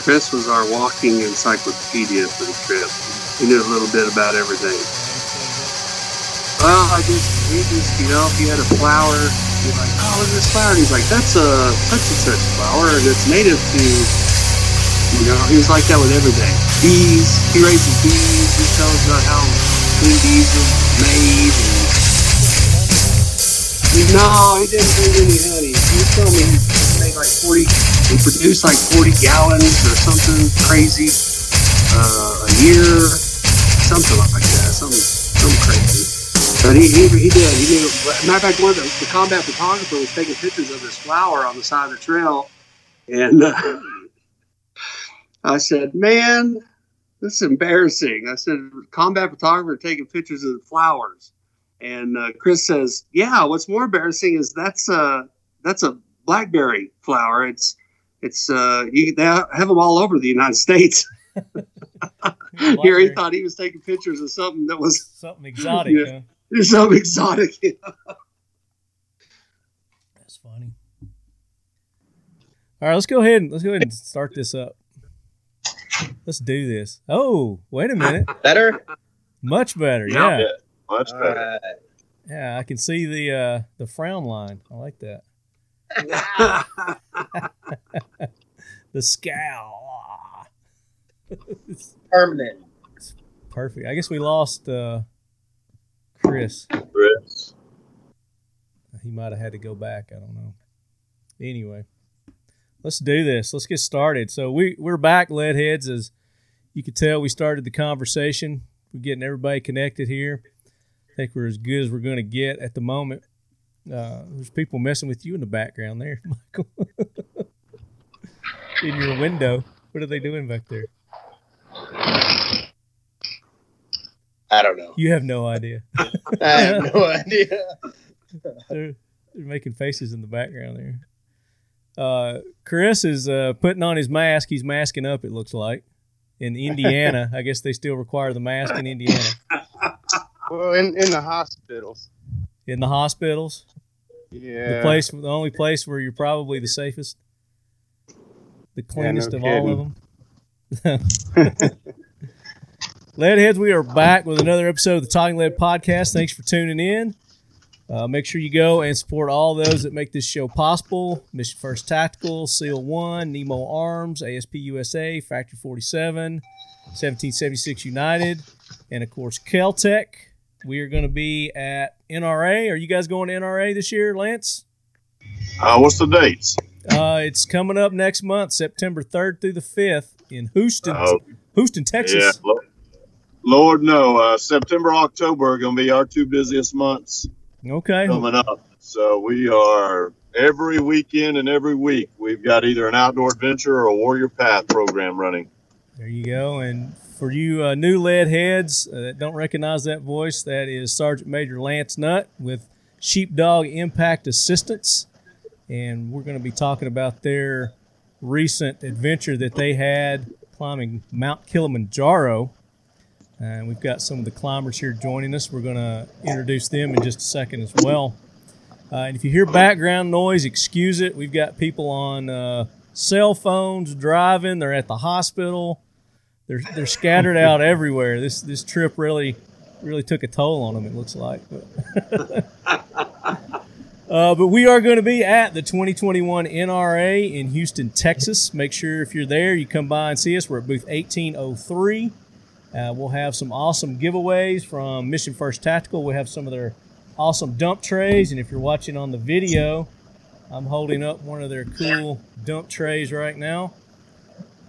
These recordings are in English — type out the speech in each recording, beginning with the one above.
Chris was our walking encyclopedia for the trip. He knew a little bit about everything. Well, I just, he just, you know, he had a flower, you're like, oh, look at this flower. And he's like, that's a such and such flower, and it's native to, you know, he was like that with everything. Bees, he raises bees, he tells about how bees are made. And, no, he didn't bring any honey. He told me like 40, he produced like 40 gallons or something crazy uh, a year, something like that, something, something crazy. But he, he, he did. He knew. Matter of fact, one of the, the combat photographer was taking pictures of this flower on the side of the trail, and uh, I said, "Man, this is embarrassing." I said, "Combat photographer taking pictures of the flowers," and uh, Chris says, "Yeah. What's more embarrassing is that's a that's a blackberry flower. It's it's uh, you, they have them all over the United States." Here he thought he was taking pictures of something that was something exotic. Yeah. huh? Something exotic. That's funny. All right, let's go ahead and let's go ahead and start this up. Let's do this. Oh, wait a minute. Better? Much better. Yeah. Yeah. Much better. right. Yeah, I can see the uh the frown line. I like that. The scowl. It's Permanent. Perfect. I guess we lost uh Chris. Chris. He might have had to go back. I don't know. Anyway, let's do this. Let's get started. So we we're back, lead heads. As you can tell, we started the conversation. We're getting everybody connected here. I think we're as good as we're going to get at the moment. Uh, there's people messing with you in the background there, Michael. in your window. What are they doing back there? I don't know. You have no idea. I have no idea. they're, they're making faces in the background there. Uh, Chris is uh, putting on his mask. He's masking up. It looks like in Indiana. I guess they still require the mask in Indiana. Well, in, in the hospitals. In the hospitals, Yeah. the place, the only place where you're probably the safest, the cleanest no of all of them. Leadheads, we are back with another episode of the Talking Lead Podcast. Thanks for tuning in. Uh, make sure you go and support all those that make this show possible Mission First Tactical, SEAL 1, Nemo Arms, ASP USA, Factory 47, 1776 United, and of course, Keltec. We are going to be at NRA. Are you guys going to NRA this year, Lance? Uh, what's the dates? Uh, it's coming up next month, September 3rd through the 5th in Houston, Oh, Houston, Texas. yeah. Lo- Lord, no. Uh, September, October are going to be our two busiest months Okay. coming up. So we are every weekend and every week we've got either an outdoor adventure or a warrior path program running. There you go. And for you uh, new lead heads uh, that don't recognize that voice, that is Sergeant Major Lance Nutt with Sheepdog Impact Assistance. And we're going to be talking about their recent adventure that they had climbing Mount Kilimanjaro. And we've got some of the climbers here joining us. We're going to introduce them in just a second as well. Uh, and if you hear background noise, excuse it. We've got people on uh, cell phones driving. They're at the hospital. They're they're scattered out everywhere. This this trip really really took a toll on them. It looks like. But, uh, but we are going to be at the 2021 NRA in Houston, Texas. Make sure if you're there, you come by and see us. We're at booth 1803. Uh, we'll have some awesome giveaways from Mission First Tactical. We have some of their awesome dump trays, and if you're watching on the video, I'm holding up one of their cool dump trays right now.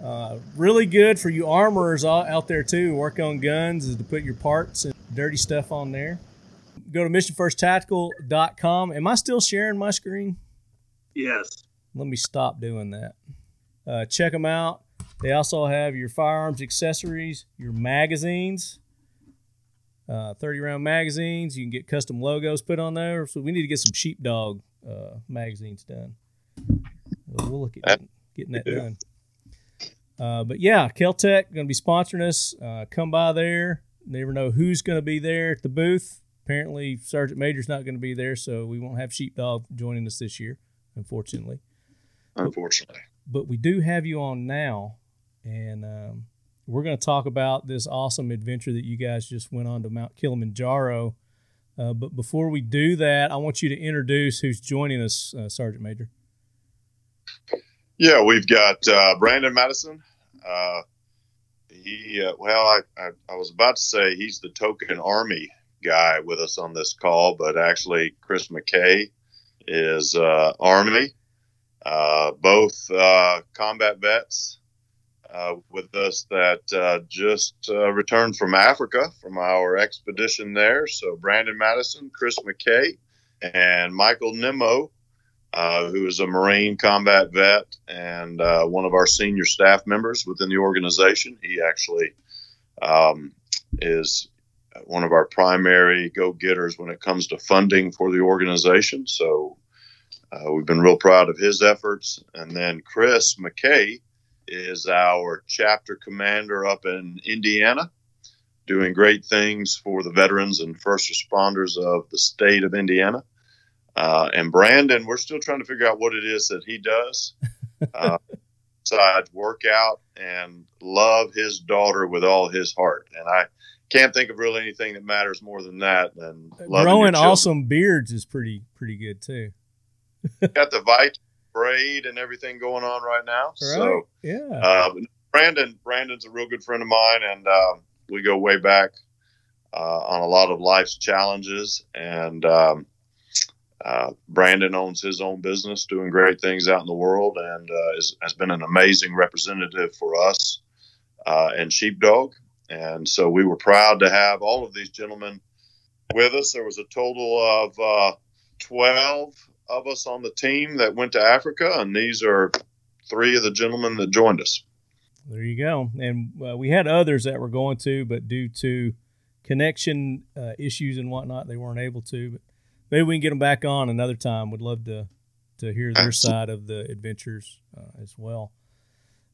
Uh, really good for you armorers out out there too. Work on guns is to put your parts and dirty stuff on there. Go to missionfirsttactical.com. Am I still sharing my screen? yes. Let me stop doing that. Uh, check them out. They also have your firearms accessories, your magazines, uh, 30 round magazines. You can get custom logos put on there. So we need to get some sheepdog uh, magazines done. We'll we'll look at getting that done. Uh, but yeah, Keltec going to be sponsoring us. Uh, come by there. Never know who's going to be there at the booth. Apparently, Sergeant Major's not going to be there, so we won't have Sheepdog joining us this year, unfortunately. unfortunately. But we do have you on now, and um, we're going to talk about this awesome adventure that you guys just went on to Mount Kilimanjaro. Uh, but before we do that, I want you to introduce who's joining us, uh, Sergeant Major. Yeah, we've got uh, Brandon Madison. Uh, he, uh, well, I, I, I, was about to say he's the token Army guy with us on this call, but actually, Chris Mackay is uh, Army. both combat vets uh, with us that uh, just uh, returned from Africa from our expedition there. So Brandon Madison, Chris Mackay, and Michael Nimmo, uh, who is a Marine combat vet and uh, one of our senior staff members within the organization. He actually um, is one of our primary go-getters when it comes to funding for the organization. So uh, we've been real proud of his efforts. And then Chris Mackay is our chapter commander up in Indiana, doing great things for the veterans and first responders of the state of Indiana. Uh, and Brandon, we're still trying to figure out what it is that he does. Uh, besides workout and love his daughter with all his heart. And I can't think of really anything that matters more than that. Than growing awesome beards is pretty pretty good too. Got the vite braid and everything going on right now. Right. So yeah, uh, Brandon Brandon's a real good friend of mine, and uh, we go way back uh, on a lot of life's challenges. And um, uh, Brandon owns his own business, doing great things out in the world, and uh, is, has been an amazing representative for us uh, and Sheepdog. And so we were proud to have all of these gentlemen with us. There was a total of 12 of us on the team that went to Africa, and these are three of the gentlemen that joined us. There you go. And uh, we had others that were going to, but due to connection uh, issues and whatnot, they weren't able to. But maybe we can get them back on another time. Would love to to hear their side of the adventures uh, as well.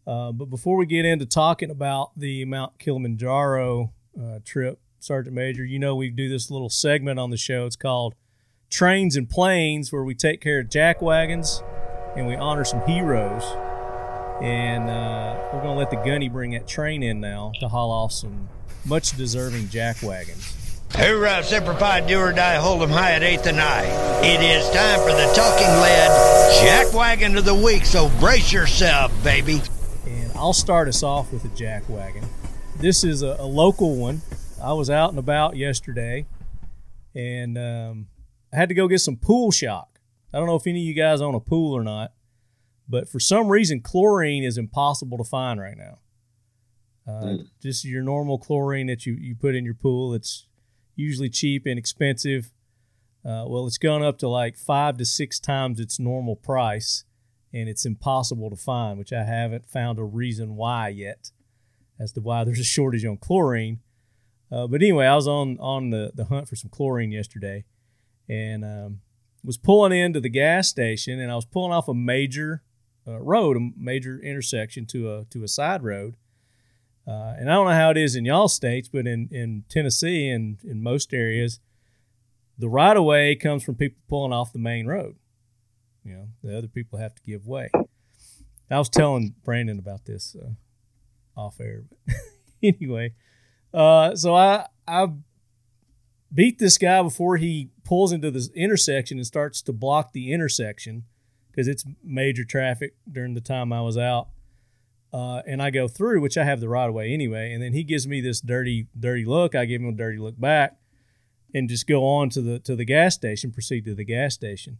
Uh, but before we get into talking about the Mount Kilimanjaro uh, trip, Sergeant Major, you know we do this little segment on the show. It's called trains and planes where we take care of jack wagons and we honor some heroes. And uh, we're going to let the gunny bring that train in now to haul off some much deserving jack wagons. Hoorah, Semper Fi, do or die, hold 'em high at 8th and I. It is time for the talking lead jack wagon of the week, so brace yourself, baby. And I'll start us off with a jack wagon. This is a, a local one. I was out and about yesterday, and um, I had to go get some pool shock. I don't know if any of you guys own a pool or not, but for some reason, chlorine is impossible to find right now. Uh, mm. Just your normal chlorine that you, you put in your pool, it's usually cheap and expensive. Uh, well, it's gone up to like five to six times its normal price, and it's impossible to find, which I haven't found a reason why yet as to why there's a shortage on chlorine. Uh, but anyway, I was on on the, the hunt for some chlorine yesterday, and um, was pulling into the gas station, and I was pulling off a major uh, road, a major intersection to a to a side road. Uh, and I don't know how it is in y'all states, but in, in Tennessee and in most areas, the right of way comes from people pulling off the main road. You know, the other people have to give way. I was telling Brandon about this uh, off air, but anyway, uh, so I I beat this guy before he pulls into this intersection and starts to block the intersection because it's major traffic during the time I was out. Uh, and I go through, which I have the right of way anyway. And then he gives me this dirty, dirty look. I give him a dirty look back, and just go on to the to the gas station. Proceed to the gas station.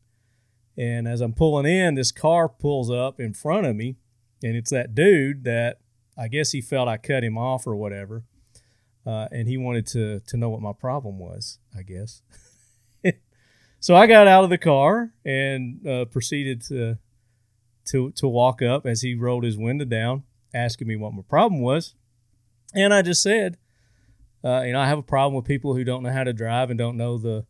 And as I'm pulling in, this car pulls up in front of me, and it's that dude that I guess he felt I cut him off or whatever uh, and he wanted to to know what my problem was. I guess. so I got out of the car and uh, proceeded to to to walk up as he rolled his window down, asking me what my problem was, and I just said, uh, you know, I have a problem with people who don't know how to drive and don't know the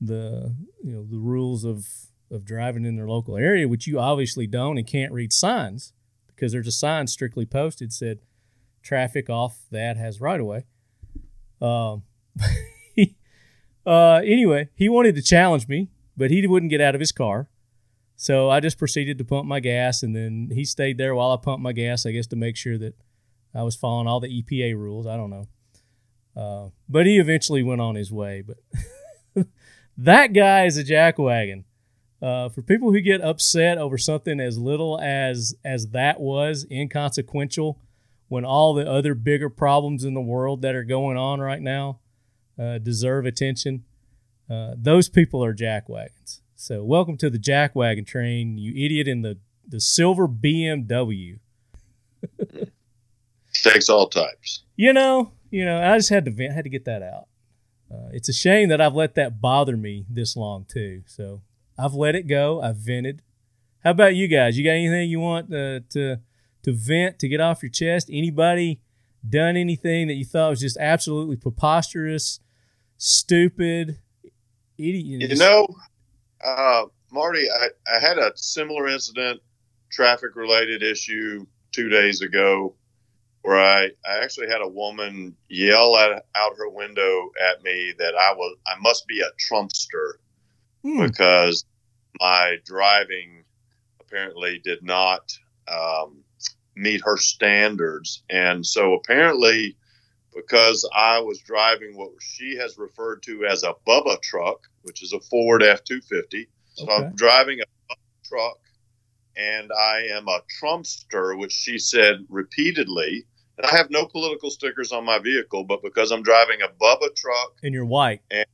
the you know the rules of of driving in their local area, which you obviously don't and can't read signs because there's a sign strictly posted said traffic off that has right of way. Um, uh, anyway, he wanted to challenge me, but he wouldn't get out of his car. So I just proceeded to pump my gas, and then he stayed there while I pumped my gas, I guess, to make sure that I was following all the EPA rules. I don't know. Uh, but he eventually went on his way. But that guy is a jackwagon. Uh, for people who get upset over something as little as as that was inconsequential, when all the other bigger problems in the world that are going on right now uh, deserve attention, uh, those people are jackwagons. So welcome to the jackwagon train, you idiot in the the silver BMW. Takes all types. You know, you know, I just had to vent, had to get that out. Uh, it's a shame that I've let that bother me this long too. So I've let it go. I've vented. How about you guys? You got anything you want uh, to to vent to get off your chest? Anybody done anything that you thought was just absolutely preposterous, stupid, idiot? You know, uh, Marty, I, I had a similar incident, traffic related issue two days ago where I, I actually had a woman yell at, out her window at me that I was I must be a Trumpster Hmm. because my driving apparently did not um, meet her standards, and so apparently because I was driving what she has referred to as a Bubba truck, which is a Ford F two fifty. So Okay. I'm driving a Bubba truck, and I am a Trumpster, which she said repeatedly. And I have no political stickers on my vehicle, but because I'm driving a Bubba truck And you're white. and,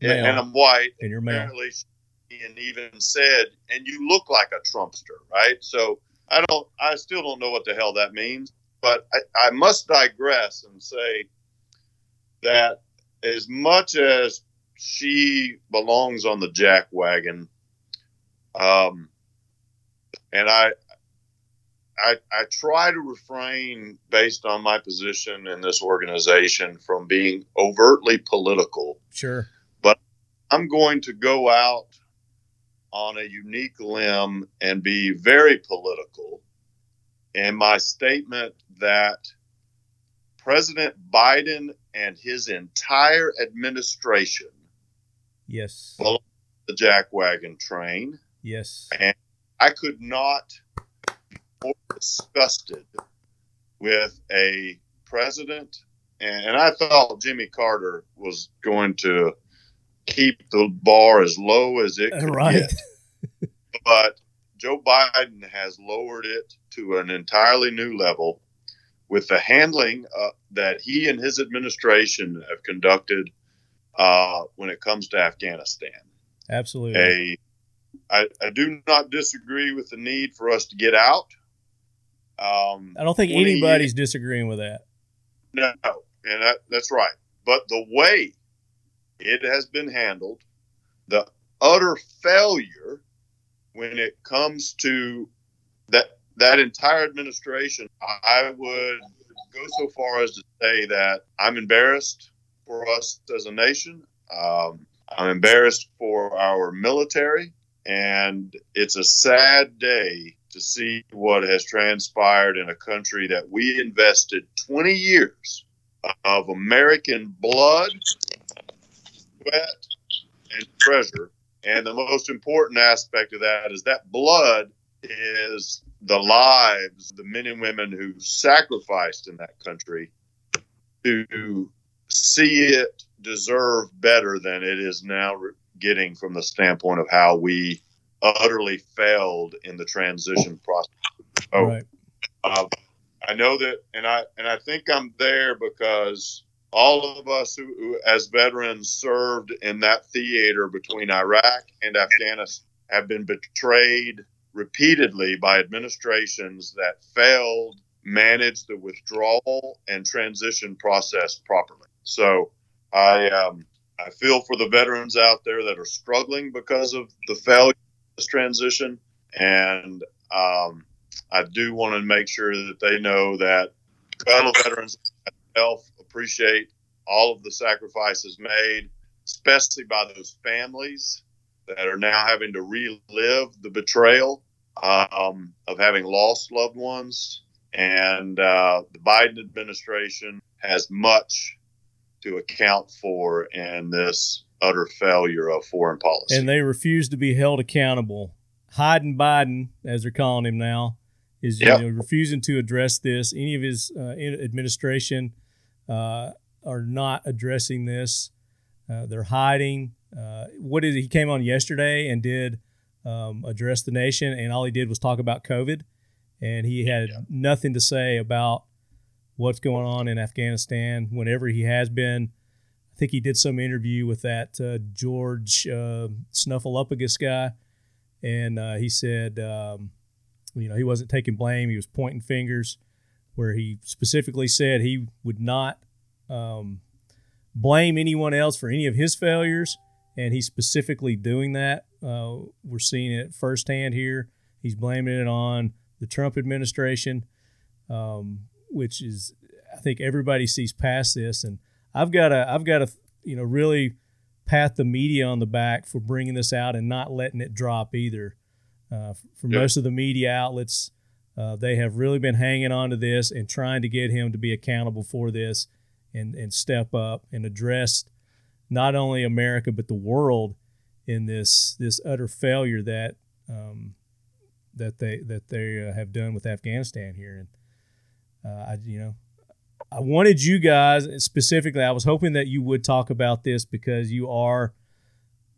Male. and I'm white, And you're male. apparently she and even said, and you look like a Trumpster, right? So I don't, I still don't know what the hell that means, but I, I must digress and say that as much as she belongs on the jack wagon, um, and I, I, I try to refrain based on my position in this organization from being overtly political. Sure. But I'm going to go out on a unique limb and be very political in my statement that President Biden and his entire administration, Yes. The jackwagon train, Yes. And I could not be more disgusted with a president, and, and I thought Jimmy Carter was going to keep the bar as low as it could Right. get. But Joe Biden has lowered it to an entirely new level with the handling uh, that he and his administration have conducted uh, when it comes to Afghanistan Absolutely. a I, I do not disagree with the need for us to get out. Um, I don't think 20 anybody's disagreeing with that. no, and that, that's right. But the way it has been handled, the utter failure when it comes to that that entire administration, I would go so far as to say that I'm embarrassed for us as a nation. Um, I'm embarrassed for our military, and it's a sad day to see what has transpired in a country that we invested 20 years of American blood, sweat, and treasure. And the most important aspect of that is that blood is the lives, the men and women who sacrificed in that country to see it deserve better than it is now getting from the standpoint of how we utterly failed in the transition process. Oh, Right. uh, I know that, and I and I think I'm there because all of us who, who, as veterans, served in that theater between Iraq and Afghanistan have been betrayed repeatedly by administrations that failed manage the withdrawal and transition process properly. So I um, I feel for the veterans out there that are struggling because of the failure of this transition, and um, I do want to make sure that they know that fellow veterans myself appreciate all of the sacrifices made, especially by those families that are now having to relive the betrayal um, of having lost loved ones. And uh, the Biden administration has much to account for in this utter failure of foreign policy. And they refuse to be held accountable. hiding Biden, as they're calling him now, is Yep. you know, refusing to address this. Any of his uh, in- administration uh, are not addressing this. Uh, they're hiding. Uh, what did he came on yesterday and did um, address the nation, and all he did was talk about COVID, and he had Yeah. nothing to say about what's going on in Afghanistan. Whenever he has been, I think he did some interview with that uh, George uh, Snuffleupagus guy, and uh, he said, um, you know, he wasn't taking blame; he was pointing fingers. Where he specifically said he would not um, blame anyone else for any of his failures, and he's specifically doing that. Uh, we're seeing it firsthand here. He's blaming it on the Trump administration, um, which is, I think everybody sees past this, and I've got to, I've got to, you know, really pat the media on the back for bringing this out and not letting it drop either. Uh, for Yeah. most of the media outlets, uh, they have really been hanging on to this and trying to get him to be accountable for this and, and step up and address not only America but the world in this this utter failure that um, that they that they uh, have done with Afghanistan here. And uh, I you know I wanted you guys specifically. I was hoping that you would talk about this because you are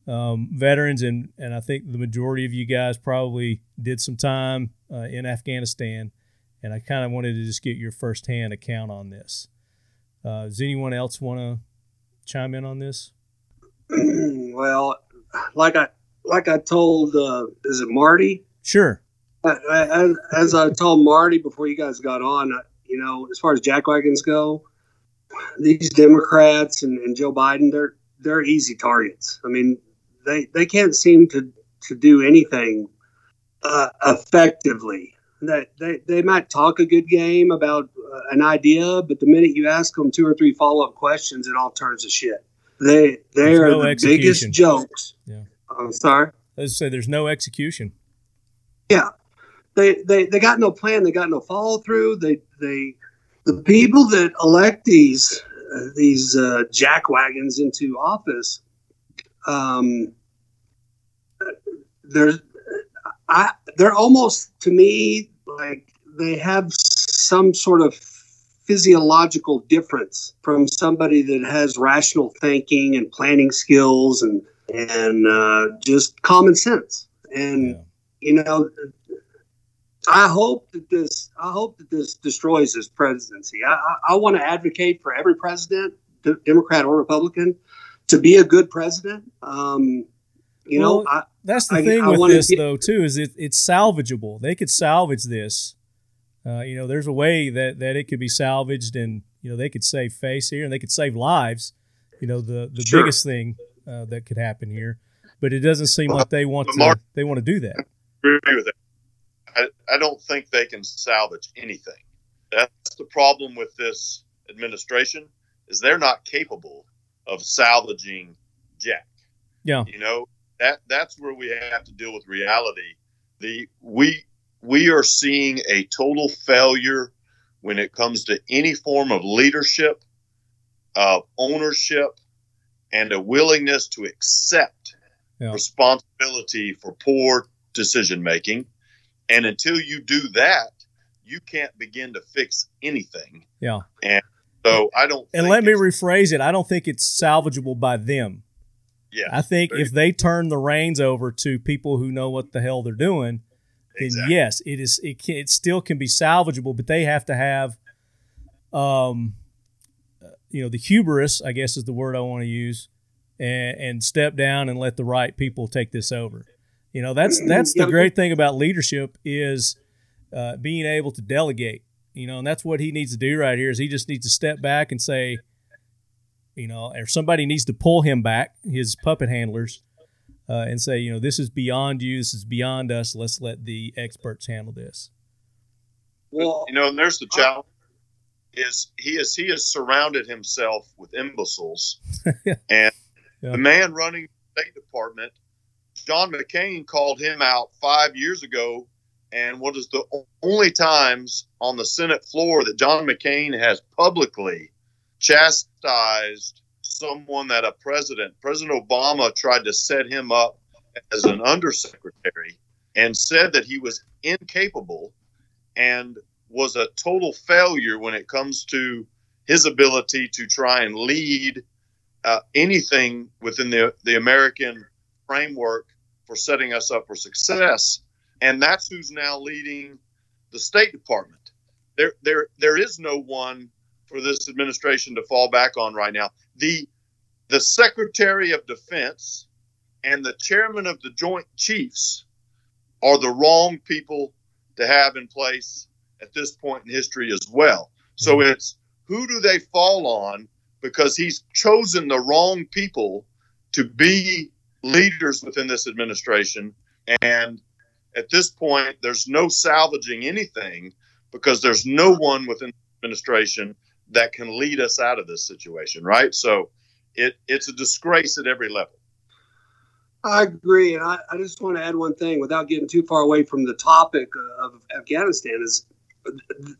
um, veterans, and and I think the majority of you guys probably did some time uh, in Afghanistan, and I kind of wanted to just get your firsthand account on this. Uh, does anyone else want to chime in on this? well, like I like I told, uh, is it Marty? Sure. I, I, as- as I told Marty before you guys got on, I- you know, as far as jackwagons go, these Democrats and, and Joe Biden, they're they're easy targets. I mean, they they can't seem to to do anything uh, effectively. They, they they might talk a good game about uh, an idea, but the minute you ask them two or three follow up questions, it all turns to shit. They they There's are no the execution. biggest jokes. Yeah. I'm sorry. Let's say there's no execution. Yeah, they they they got no plan. They got no follow through. They they the people that elect these uh, these uh, jackwagons into office, um, they're I they're almost to me like they have some sort of physiological difference from somebody that has rational thinking and planning skills and and uh, just common sense and Yeah. you know I hope that this I hope that this destroys this presidency. I, I, I want to advocate for every president, Democrat or Republican, to be a good president. Um, you know, I, That's the I- thing I with wanna this, get- though, too, is it, it's salvageable. They could salvage this. Uh, you know, there's a way that, that it could be salvaged, and you know they could save face here, and they could save lives. You know, the the Sure. biggest thing uh, that could happen here, but it doesn't seem like they want But to. Mark- they want to do that. agree with that. I, I don't think they can salvage anything. That's the problem with this administration is they're not capable of salvaging jack. Yeah. You know, that that's where we have to deal with reality. The we we are seeing a total failure when it comes to any form of leadership, of ownership, and a willingness to accept Yeah. responsibility for poor decision making. And until you do that, you can't begin to fix anything. Yeah. And so I don't. And let me rephrase it. I don't think it's salvageable by them. yeah, I think if they turn the reins over to people who know what the hell they're doing, then exactly. yes, it is. It can, it still can be salvageable, but they have to have, um, you know, the hubris. I guess is the word I want to use, and and step down and let the right people take this over. You know, that's that's the great thing about leadership is uh, being able to delegate. You know, and that's what he needs to do right here. Is he just needs to step back and say, you know, or somebody needs to pull him back, his puppet handlers, uh, and say, you know, this is beyond you. This is beyond us. Let's let the experts handle this. well, you know, and there's the challenge is he is he has surrounded himself with imbeciles, Yeah. and Yeah. the man running the State Department, John McCain, called him out five years ago, and what is the only times on the Senate floor that John McCain has publicly chastised someone that a president, President Obama, tried to set him up as an undersecretary. and said that he was incapable and was a total failure when it comes to his ability to try and lead uh, anything within the, the American framework for setting us up for success. And that's who's now leading the State Department. There, there, there is no one for this administration to fall back on right now. The, the Secretary of Defense and the Chairman of the Joint Chiefs are the wrong people to have in place at this point in history as well. So mm-hmm. it's who do they fall on because he's chosen the wrong people to be leaders within this administration. And at this point, there's no salvaging anything because there's no one within the administration that can lead us out of this situation, right? So it, it's a disgrace at every level. I agree, and I, I just want to add one thing without getting too far away from the topic of Afghanistan. Is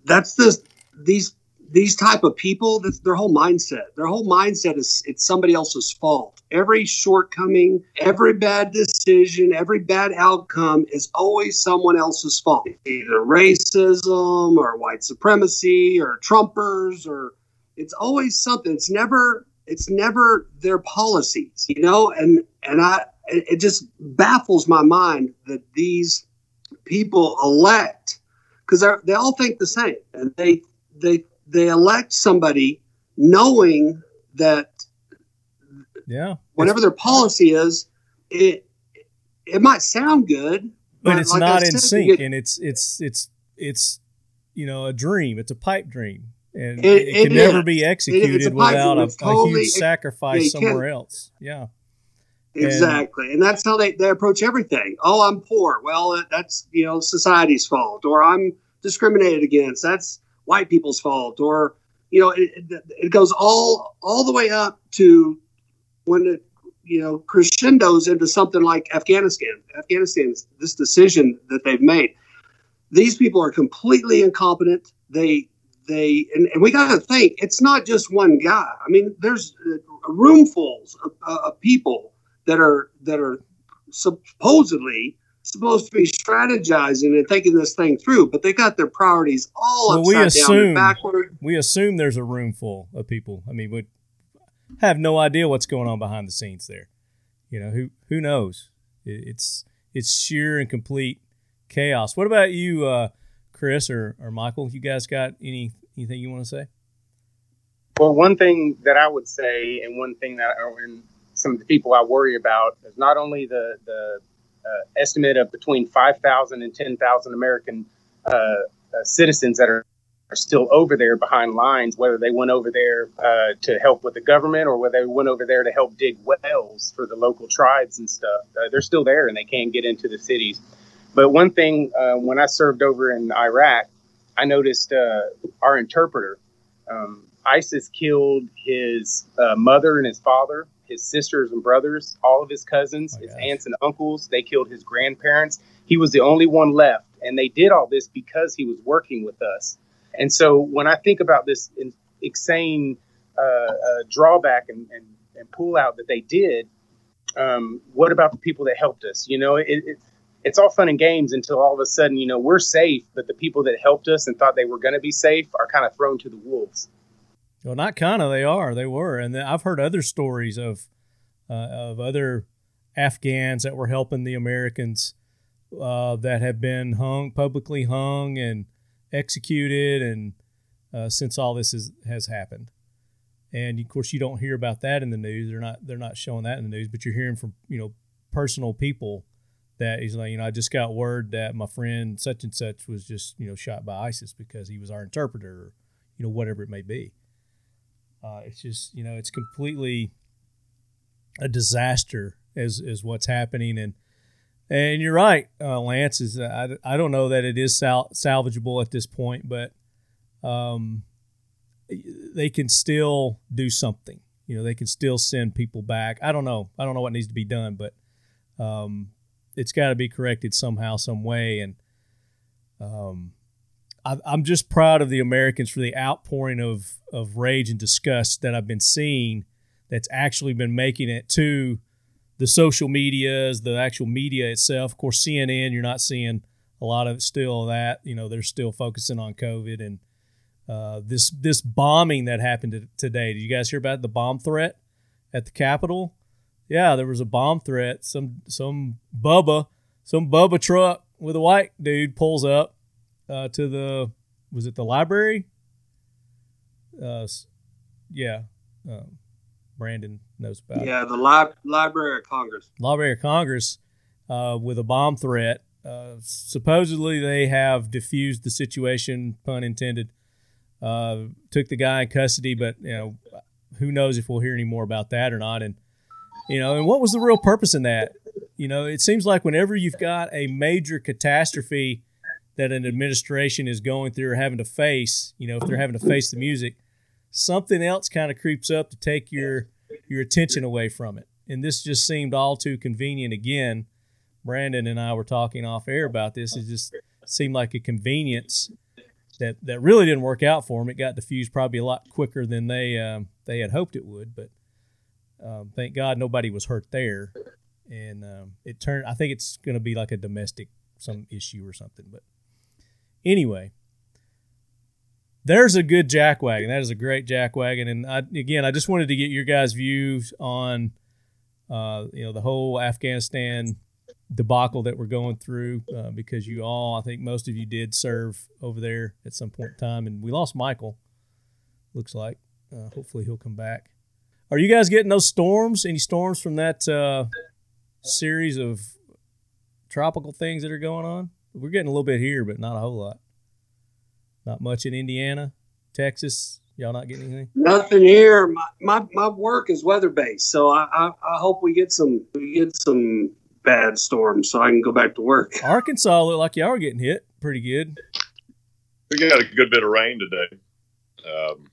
that's this, these these type of people their whole mindset their whole mindset is it's somebody else's fault. Every shortcoming every bad decision every bad outcome is always someone else's fault. Either racism or white supremacy or trumpers or it's always something. It's never it's never their policies you know? And and i it just baffles my mind that these people elect because they all think the same and they they they elect somebody knowing that yeah. whatever their policy is it it might sound good but, but it's like not in sync get, and it's it's it's it's you know a dream. It's a pipe dream. And it, it can it never be executed a without a, totally, a, huge sacrifice somewhere else. Yeah. Exactly. And, and, that's how they, they approach everything. Oh i'm poor. Well that's you know society's fault. Or i'm discriminated against. That's white people's fault or you know it, it goes all all the way up to when it you know crescendos into something like afghanistan afghanistan's this decision that they've made. These people are completely incompetent. They they and, and we got to think it's not just one guy. I mean there's uh, roomfuls of, uh, of people that are that are supposedly supposed to be strategizing and thinking this thing through, but they got their priorities all well, upside we assume, down and backward. We assume there's a room full of people. I mean, we have no idea what's going on behind the scenes there. You know, who who knows? It's it's sheer and complete chaos. What about you, uh, Chris or, or Michael? You guys got any anything you want to say? Well, one thing that I would say, and one thing that, and some of the people I worry about is not only the the estimate of between 5,000 and 10,000 American uh, uh, citizens that are, are still over there behind lines, whether they went over there uh, to help with the government or whether they went over there to help dig wells for the local tribes and stuff. Uh, they're still there and they can't get into the cities. But one thing, uh, when I served over in Iraq, I noticed our interpreter. Um, ISIS killed his mother and his father his sisters and brothers, all of his cousins, oh, his gosh. aunts and uncles. They killed his grandparents. He was the only one left. And they did all this because he was working with us. And so when I think about this insane uh, uh, drawback and, and, and pull out that they did, um, what about the people that helped us? You know, it, it, it's all fun and games until all of a sudden, you know, we're safe, but the people that helped us and thought they were going to be safe are kind of thrown to the wolves. Well, not kind of. They are. They were, and I've heard other stories of uh, of other Afghans that were helping the Americans uh, that have been hung publicly hung and executed, and uh, since all this is, has happened. And of course, you don't hear about that in the news. They're not they're not showing that in the news, but you're hearing from you know personal people that he's like, you know, I just got word that my friend such and such was just you know shot by ISIS because he was our interpreter, or you know whatever it may be. Uh, it's just you know it's completely a disaster as is what's happening and and you're right, uh, Lance is uh, I, I don't know that it is sal- salvageable at this point, but um, they can still do something. You know, they can still send people back. I don't know. I don't know what needs to be done, but um, it's got to be corrected somehow, some way. And um, I, am just proud of the Americans for the outpouring of of rage and disgust that I've been seeing. That's actually been making it to the social medias, the actual media itself. Of course, CNN, you're not seeing a lot of it still that you know they're still focusing on COVID and uh, this this bombing that happened today. Did you guys hear about the bomb threat at the Capitol? Yeah, there was a bomb threat. Some some Bubba, some Bubba truck with a white dude pulls up uh, to the was it the library? Uh, yeah, um, Brandon knows about. Yeah, the li- Library of Congress. Library of Congress uh, with a bomb threat. Uh, supposedly, they have diffused the situation, pun intended. Uh, took the guy in custody, but you know, who knows if we'll hear any more about that or not? And you know, and what was the real purpose in that? You know, it seems like whenever you've got a major catastrophe that an administration is going through or having to face, you know, if they're having to face the music, something else kind of creeps up to take your your attention away from it. And this just seemed all too convenient again. Brandon and I were talking off air about this. It just seemed like a convenience that that really didn't work out for them. It got diffused probably a lot quicker than they um, they had hoped it would. But um, thank God nobody was hurt there. And um, it turned. I think it's going to be like a domestic some issue or something. But anyway, there's a good jack wagon. That is a great jack wagon. And I, again, I just wanted to get your guys' views on, uh, you know, the whole Afghanistan debacle that we're going through uh, because you all, I think most of you did serve over there at some point in time, and we lost Michael. Looks like. Uh, hopefully he'll come back. Are you guys getting those storms? Any storms from that uh, series of tropical things that are going on? We're getting a little bit here, but not a whole lot. Not much in Indiana, Texas. Y'all not getting anything? Nothing here. My my, my work is weather based, so I, I, I hope we get some we get some bad storms so I can go back to work. Arkansas look like y'all are getting hit pretty good. We got a good bit of rain today, um,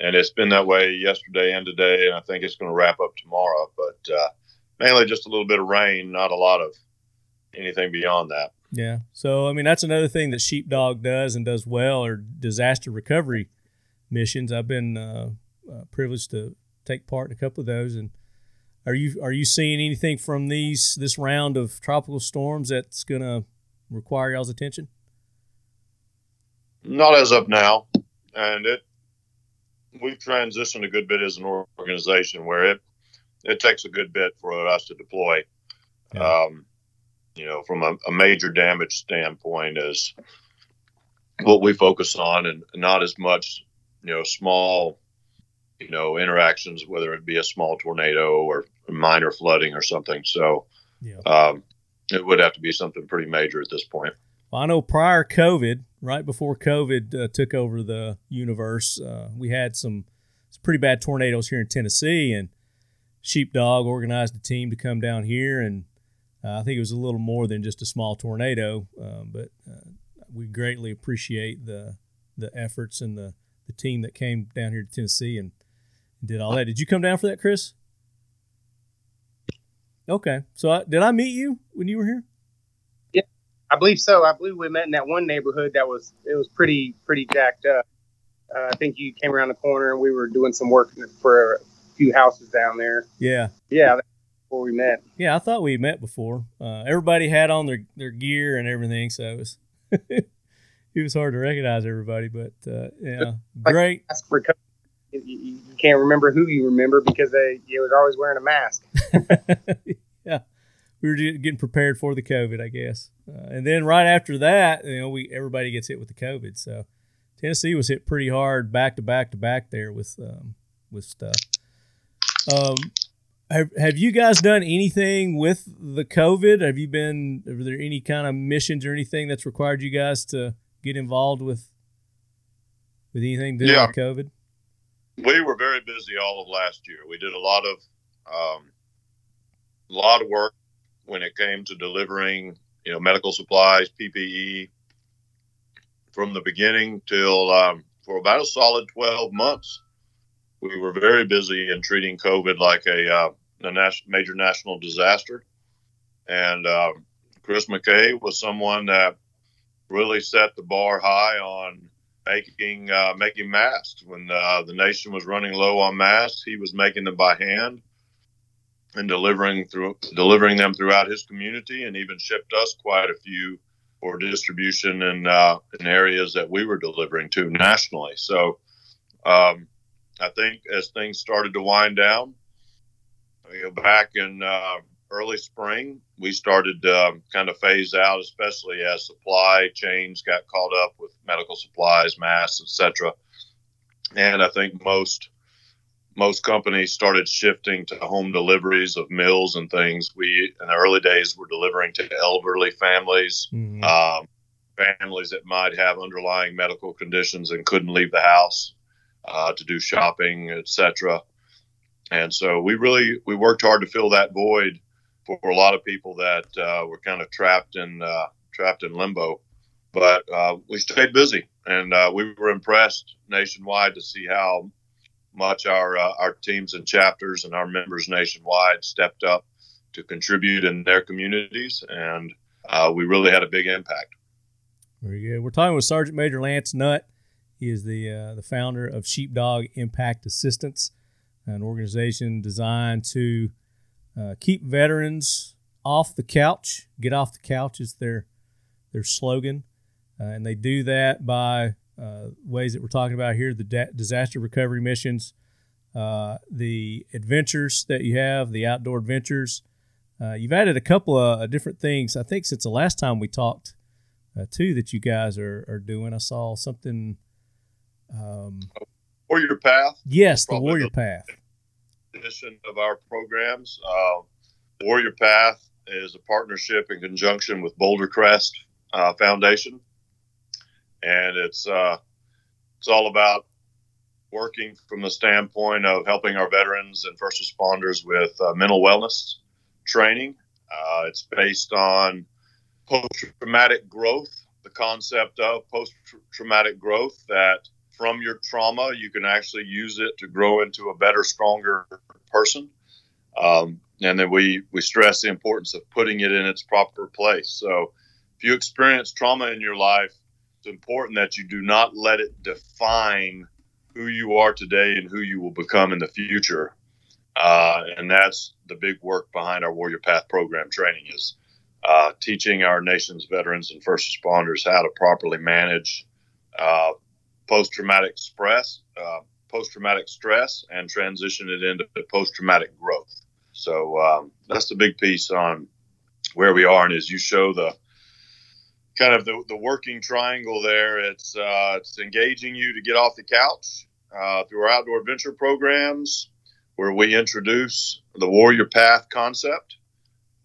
and it's been that way yesterday and today, and I think it's going to wrap up tomorrow. But uh, mainly just a little bit of rain, not a lot of anything beyond that. Yeah. So I mean, that's another thing that Sheepdog does and does well, or disaster recovery missions. I've been uh, uh, privileged to take part in a couple of those. And are you are you seeing anything from these this round of tropical storms that's going to require y'all's attention? Not as of now, and it we've transitioned a good bit as an organization where it it takes a good bit for us to deploy. Yeah. Um, you know, from a, a major damage standpoint is what we focus on and not as much, you know, small, you know, interactions, whether it be a small tornado or minor flooding or something. So yeah. um, it would have to be something pretty major at this point. Well, I know prior COVID, right before COVID uh, took over the universe, uh, we had some, some pretty bad tornadoes here in Tennessee, and Sheepdog organized a team to come down here and uh, I think it was a little more than just a small tornado, um, but uh, we greatly appreciate the the efforts and the, the team that came down here to Tennessee and did all that. Did you come down for that, Chris? Okay, so I, did I meet you when you were here? Yeah, I believe so. I believe we met in that one neighborhood that was it was pretty pretty jacked up. Uh, I think you came around the corner and we were doing some work for a few houses down there. Yeah, yeah, before we met. Yeah, I thought we met before. Uh, everybody had on their, their gear and everything, so it was it was hard to recognize everybody. But uh, yeah, great. You, you, can't remember who you remember because they you was always wearing a mask. yeah, we were getting prepared for the COVID, I guess. Uh, and then right after that, you know, we everybody gets hit with the COVID. So Tennessee was hit pretty hard back to back to back there with um, with stuff. Um, have, have you guys done anything with the COVID? Have you been? Are there any kind of missions or anything that's required you guys to get involved with with anything to do yeah. with COVID? We were very busy all of last year. We did a lot of um, a lot of work when it came to delivering, you know, medical supplies, PPE, from the beginning till um, for about a solid twelve months. We were very busy in treating COVID like a uh, a nas- major national disaster. And uh, Chris Mackay was someone that really set the bar high on making uh, making masks. When uh, the nation was running low on masks, he was making them by hand. and delivering through delivering them throughout his community, and even shipped us quite a few for distribution in uh, in areas that we were delivering to nationally. So um, I think as things started to wind down, you know, back in uh, early spring, we started um, kind of phase out, especially as supply chains got caught up with medical supplies, masks, etc. And I think most most companies started shifting to home deliveries of meals and things. We in the early days were delivering to elderly families, mm-hmm. um, families that might have underlying medical conditions and couldn't leave the house uh, to do shopping, etc. And so we really we worked hard to fill that void for a lot of people that uh, were kind of trapped in uh, trapped in limbo. But uh, we stayed busy, and uh, we were impressed nationwide to see how much our uh, our teams and chapters and our members nationwide stepped up to contribute in their communities, and uh, we really had a big impact. Very good. We're talking with Sergeant Major Lance Nutt. He is the the founder of Sheepdog Impact Assistance, an organization designed to uh, keep veterans off the couch. Get off the couch is their their slogan, uh, and they do that by uh, ways that we're talking about here the da- disaster recovery missions, uh, the adventures that you have, the outdoor adventures. Uh, you've added a couple of different things, I think, since the last time we talked, uh, too, that you guys are, are doing. I saw something. Um, Warrior Path. Yes, the Warrior the Path. Edition of our programs. Uh, Warrior Path is a partnership in conjunction with Boulder Crest uh, Foundation and it's uh, it's all about working from the standpoint of helping our veterans and first responders with uh, mental wellness training. Uh, it's based on post-traumatic growth, the concept of post-traumatic growth that from your trauma you can actually use it to grow into a better, stronger person. Um, and then we we stress the importance of putting it in its proper place. So if you experience trauma in your life, it's important that you do not let it define who you are today and who you will become in the future. Uh, and that's the big work behind our Warrior Path program training is uh, teaching our nation's veterans and first responders how to properly manage uh, post-traumatic stress, uh, post-traumatic stress, and transition it into post-traumatic growth. So um, that's the big piece on where we are, and as you show the kind of the, the working triangle there. It's uh, it's engaging you to get off the couch uh, through our outdoor adventure programs, where we introduce the warrior path concept,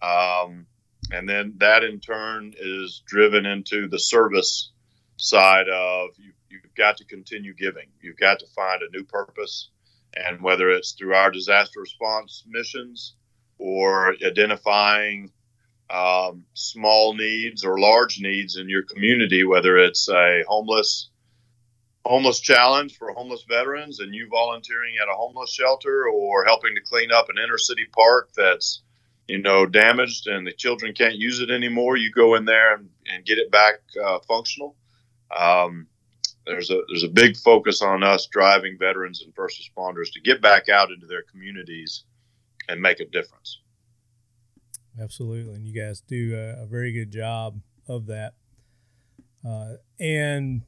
um, and then that in turn is driven into the service side of you, got to continue giving. You've got to find a new purpose, and whether it's through our disaster response missions or identifying um, small needs or large needs in your community, whether it's a homeless homeless challenge for homeless veterans and you volunteering at a homeless shelter or helping to clean up an inner city park that's you know damaged and the children can't use it anymore you go in there and, and get it back uh, functional um, there's a there's a big focus on us driving veterans and first responders to get back out into their communities and make a difference Absolutely, and you guys do a, a very good job of that. Uh, and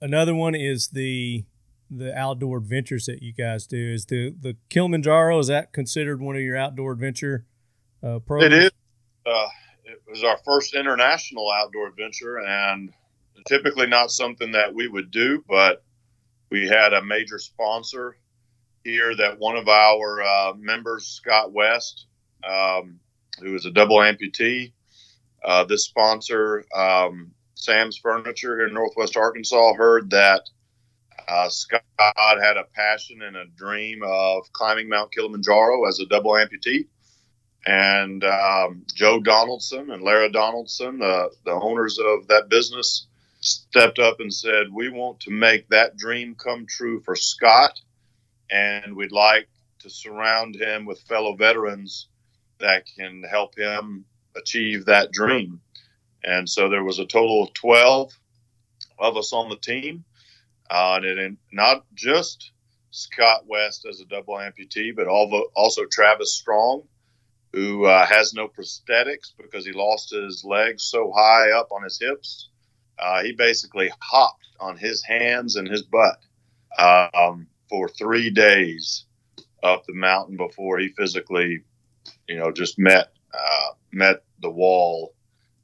another one is the the outdoor adventures that you guys do. Is the the Kilimanjaro is that considered one of your outdoor adventure uh, programs? It is. Uh, it was our first international outdoor adventure, and typically not something that we would do, but we had a major sponsor here that one of our uh, members, Scott West, um, who is a double amputee. Uh, this sponsor, um, Sam's Furniture here in Northwest Arkansas, heard that uh, Scott had a passion and a dream of climbing Mount Kilimanjaro as a double amputee. And um, Joe Donaldson and Lara Donaldson, uh, the owners of that business, stepped up and said, We want to make that dream come true for Scott, and we'd like to surround him with fellow veterans that can help him achieve that dream. And so there was a total of 12 of us on the team. Uh, and it, not just Scott West as a double amputee, but also Travis Strong who uh, has no prosthetics because he lost his legs so high up on his hips. Uh, he basically hopped on his hands and his butt um, for three days up the mountain before he physically, you know, just met uh, met the wall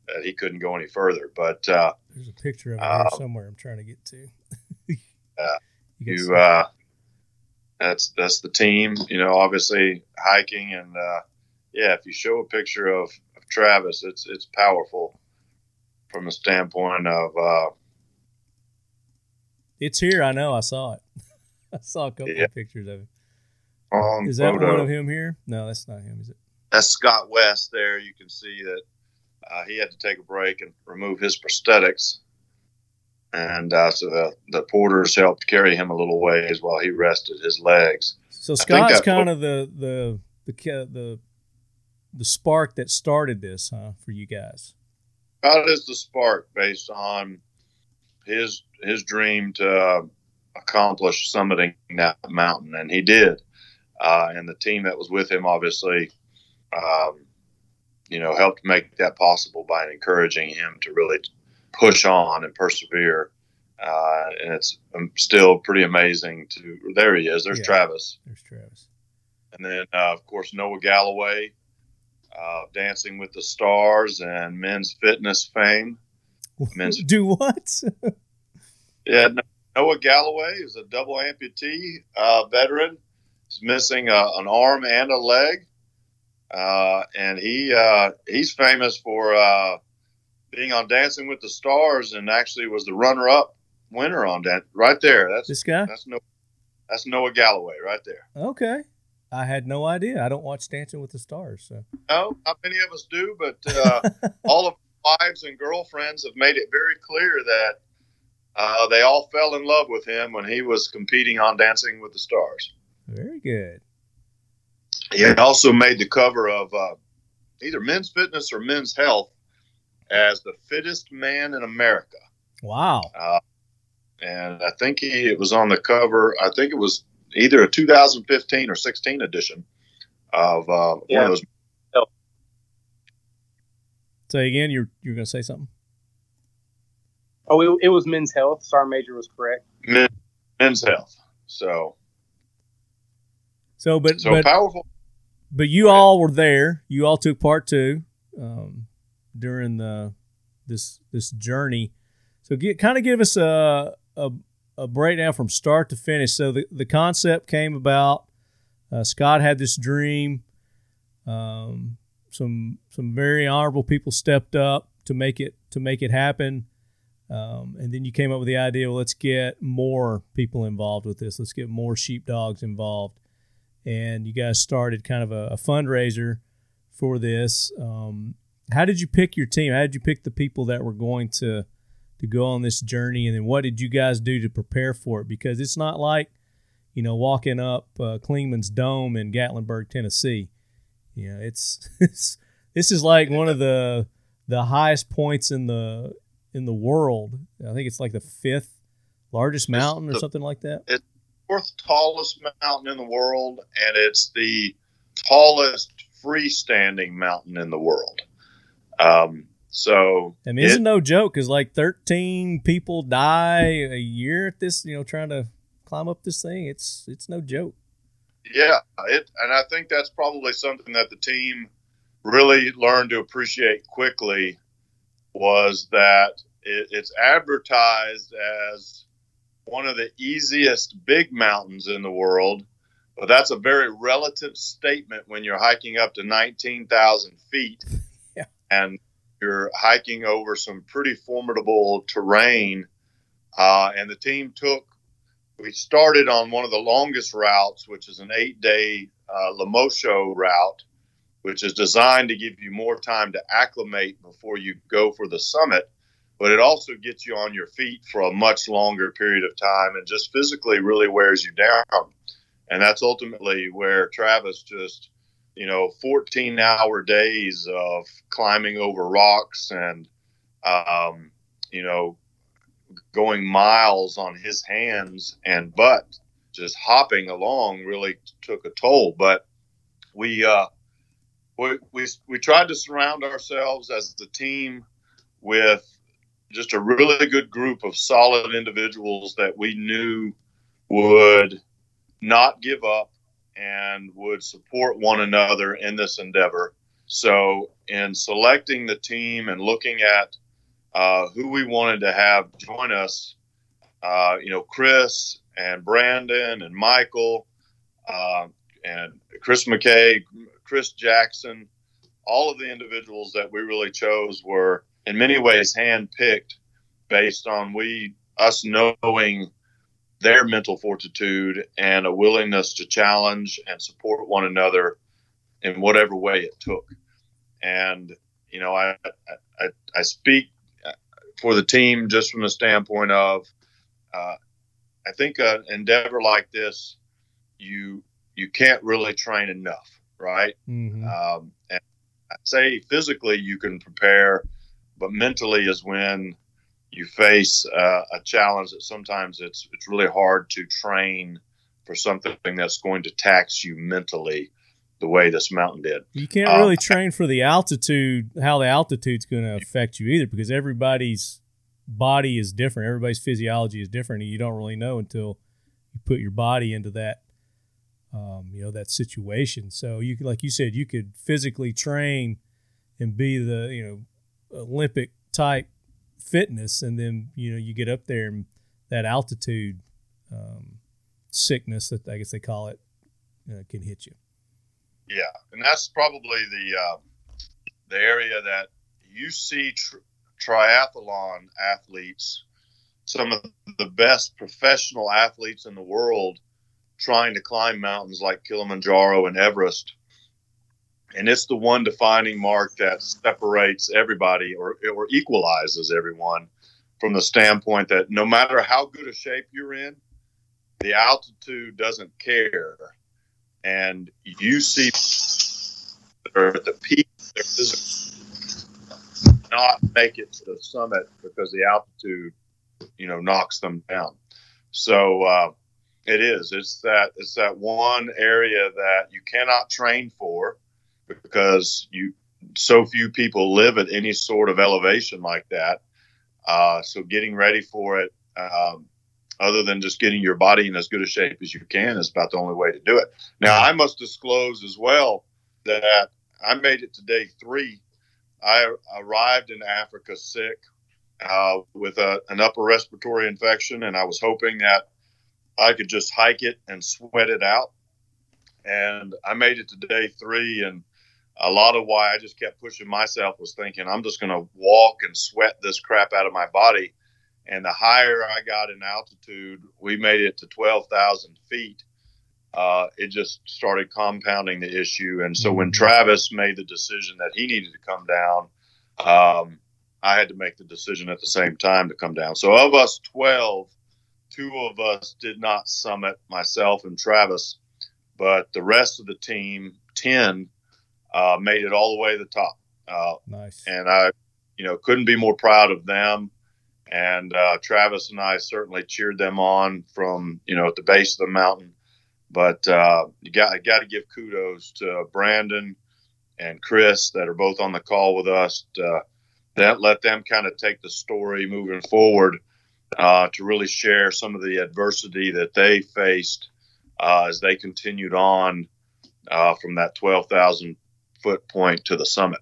that he couldn't go any further. But uh, there's a picture of it here somewhere. I'm trying to get to. you, you uh, that's that's the team. You know, obviously hiking and uh, yeah, if you show a picture of, of Travis, it's it's powerful from the standpoint of. Uh, it's here. I know. I saw it. I saw a couple yeah. of pictures of it. On is that photo. one of him here? No, that's not him. Is it? That's Scott West. There, you can see that uh, he had to take a break and remove his prosthetics, and uh, so the, the porters helped carry him a little ways while he rested his legs. So Scott's kind of the the the the the spark that started this, huh, for you guys? Scott is the spark based on his his dream to uh, accomplish summiting that mountain, and he did. Uh, and the team that was with him, obviously, um, you know, helped make that possible by encouraging him to really push on and persevere. Uh, and it's um, still pretty amazing to. There he is. There's yeah, Travis. There's Travis. And then, uh, of course, Noah Galloway, uh, Dancing with the Stars and men's fitness fame. Men's do what? yeah, Noah Galloway is a double amputee uh, veteran. He's missing uh, an arm and a leg, uh, and he uh, he's famous for uh, being on Dancing with the Stars, and actually was the runner-up winner on that. Right there, that's this guy. That's no, that's Noah Galloway right there. Okay. I had no idea. I don't watch Dancing with the Stars. So. No, not many of us do, but uh, all of wives and girlfriends have made it very clear that uh, they all fell in love with him when he was competing on Dancing with the Stars. Very good. He also made the cover of uh, either Men's Fitness or Men's Health as the fittest man in America. Wow. Uh, and I think he it was on the cover. I think it was either a 2015 or 16 edition of uh, yeah. one of those. Say again, you're you're going to say something. Oh, it, it was Men's Health. Sergeant Major was correct. Men, men's Health. So. So, but so but, powerful. But you all were there. You all took part too um, during the this this journey. So, get kind of give us a, a a breakdown from start to finish. So the, the concept came about. Uh, Scott had this dream. Um, some some very honorable people stepped up to make it to make it happen. Um, and then you came up with the idea. Well, let's get more people involved with this. Let's get more sheepdogs involved. And you guys started kind of a, a fundraiser for this. Um, how did you pick your team? How did you pick the people that were going to to go on this journey and then what did you guys do to prepare for it because it's not like you know walking up uh, Dome in Gatlinburg, Tennessee. You know, it's, it's this is like one of the the highest points in the in the world. I think it's like the fifth largest mountain or the, something like that. It's fourth tallest mountain in the world, and it's the tallest freestanding mountain in the world. Um, so I mean, it's no joke because like 13 people die a year at this, you know, trying to climb up this thing. It's it's no joke. Yeah, it, and I think that's probably something that the team really learned to appreciate quickly was that it, it's advertised as one of the easiest big mountains in the world, but that's a very relative statement when you're hiking up to 19,000 feet. Yeah. And you're hiking over some pretty formidable terrain. Uh, and the team took, we started on one of the longest routes, which is an eight day uh, Lemosho route, which is designed to give you more time to acclimate before you go for the summit. But it also gets you on your feet for a much longer period of time and just physically really wears you down. And that's ultimately where Travis just you know 14 hour days of climbing over rocks and um, you know going miles on his hands and butt just hopping along really took a toll. But we uh, we, we, we tried to surround ourselves as the team with just a really good group of solid individuals that we knew would not give up and would support one another in this endeavor. So, in selecting the team and looking at uh, who we wanted to have join us, uh, you know, Chris and Brandon and Michael uh, and Chris Mackay, Chris Jackson, all of the individuals that we really chose were in many ways handpicked based on we us knowing their mental fortitude and a willingness to challenge and support one another in whatever way it took. And you know, I I, I speak for the team just from the standpoint of uh, I think an endeavor like this, you you can't really train enough, right? Mm-hmm. Um, and I say physically you can prepare, but mentally is when you face uh, a challenge that sometimes it's it's really hard to train for something that's going to tax you mentally the way this mountain did. You can't really um, train for the altitude, how the altitude's going to affect you either, because everybody's body is different. Everybody's physiology is different, and you don't really know until you put your body into that, um, you know, that situation. So you, like you said, you could physically train and be the, you know, Olympic type fitness, and then you know you get up there and that altitude um, sickness that I guess they call it uh, can hit you. Yeah, and that's probably the uh, the area that you see tr- triathlon athletes, some of the best professional athletes in the world, trying to climb mountains like Kilimanjaro and Everest and it's the one defining mark that separates everybody or, or equalizes everyone from the standpoint that no matter how good a shape you're in, the altitude doesn't care. And you see at the peak, not make it to the summit because the altitude, you know, knocks them down. So uh, it is. It's that. It's that one area that you cannot train for because you so few people live at any sort of elevation like that. Uh, so getting ready for it, um, other than just getting your body in as good a shape as you can, is about the only way to do it. Now, I must disclose as well that I made it to day three. I arrived in Africa sick uh, with a, an upper respiratory infection, and I was hoping that I could just hike it and sweat it out. And I made it to day three, and a lot of why I just kept pushing myself was thinking I'm just going to walk and sweat this crap out of my body. And the higher I got in altitude, we made it to 12,000 feet. Uh, it just started compounding the issue. And so when mm-hmm. Travis made the decision that he needed to come down, um, I had to make the decision at the same time to come down. So of us 12, two of us did not summit, myself and Travis, but the rest of the team, 10, uh, made it all the way to the top. Uh, nice. And I, you know, couldn't be more proud of them. And uh, Travis and I certainly cheered them on from, you know, at the base of the mountain. But uh, you got got to give kudos to Brandon and Chris that are both on the call with us. To, that let them kind of take the story moving forward uh, to really share some of the adversity that they faced uh, as they continued on uh, from that 12,000 foot point to the summit.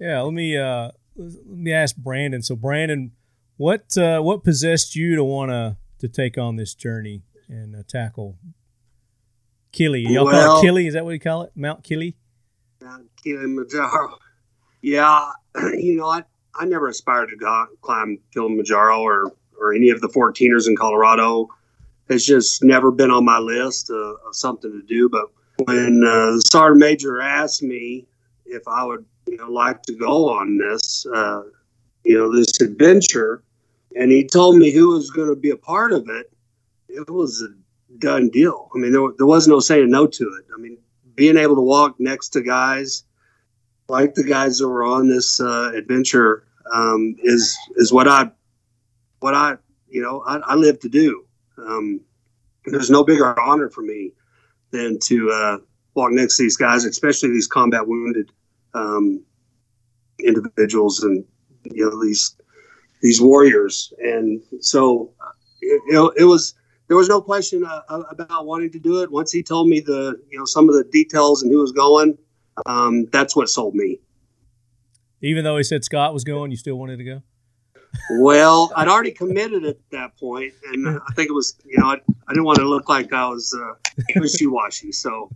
Yeah, let me uh, let me ask Brandon. So, Brandon, what uh, what possessed you to want to to take on this journey and uh, tackle Kili? Y'all well, call it Kili? Is that what you call it? Mount Kili? Mount Kilimanjaro. Yeah, you know, I I never aspired to go, climb Kilimanjaro or or any of the 14ers in Colorado. It's just never been on my list of something to do. But when uh, the sergeant major asked me if I would you know, like to go on this, uh, you know, this adventure, and he told me who was going to be a part of it, it was a done deal. I mean, there, there was no saying no to it. I mean, being able to walk next to guys like the guys that were on this uh, adventure um, is is what I what I you know I, I live to do. Um, there's no bigger honor for me than to uh, walk next to these guys, especially these combat wounded um, individuals and you know these these warriors. And so it, it, it was there was no question uh, about wanting to do it. Once he told me the you know some of the details and who was going, um, that's what sold me. Even though he said Scott was going, you still wanted to go. Well, I'd already committed at that point, and I think it was you know I, I didn't want to look like I was uh, wishy washy, so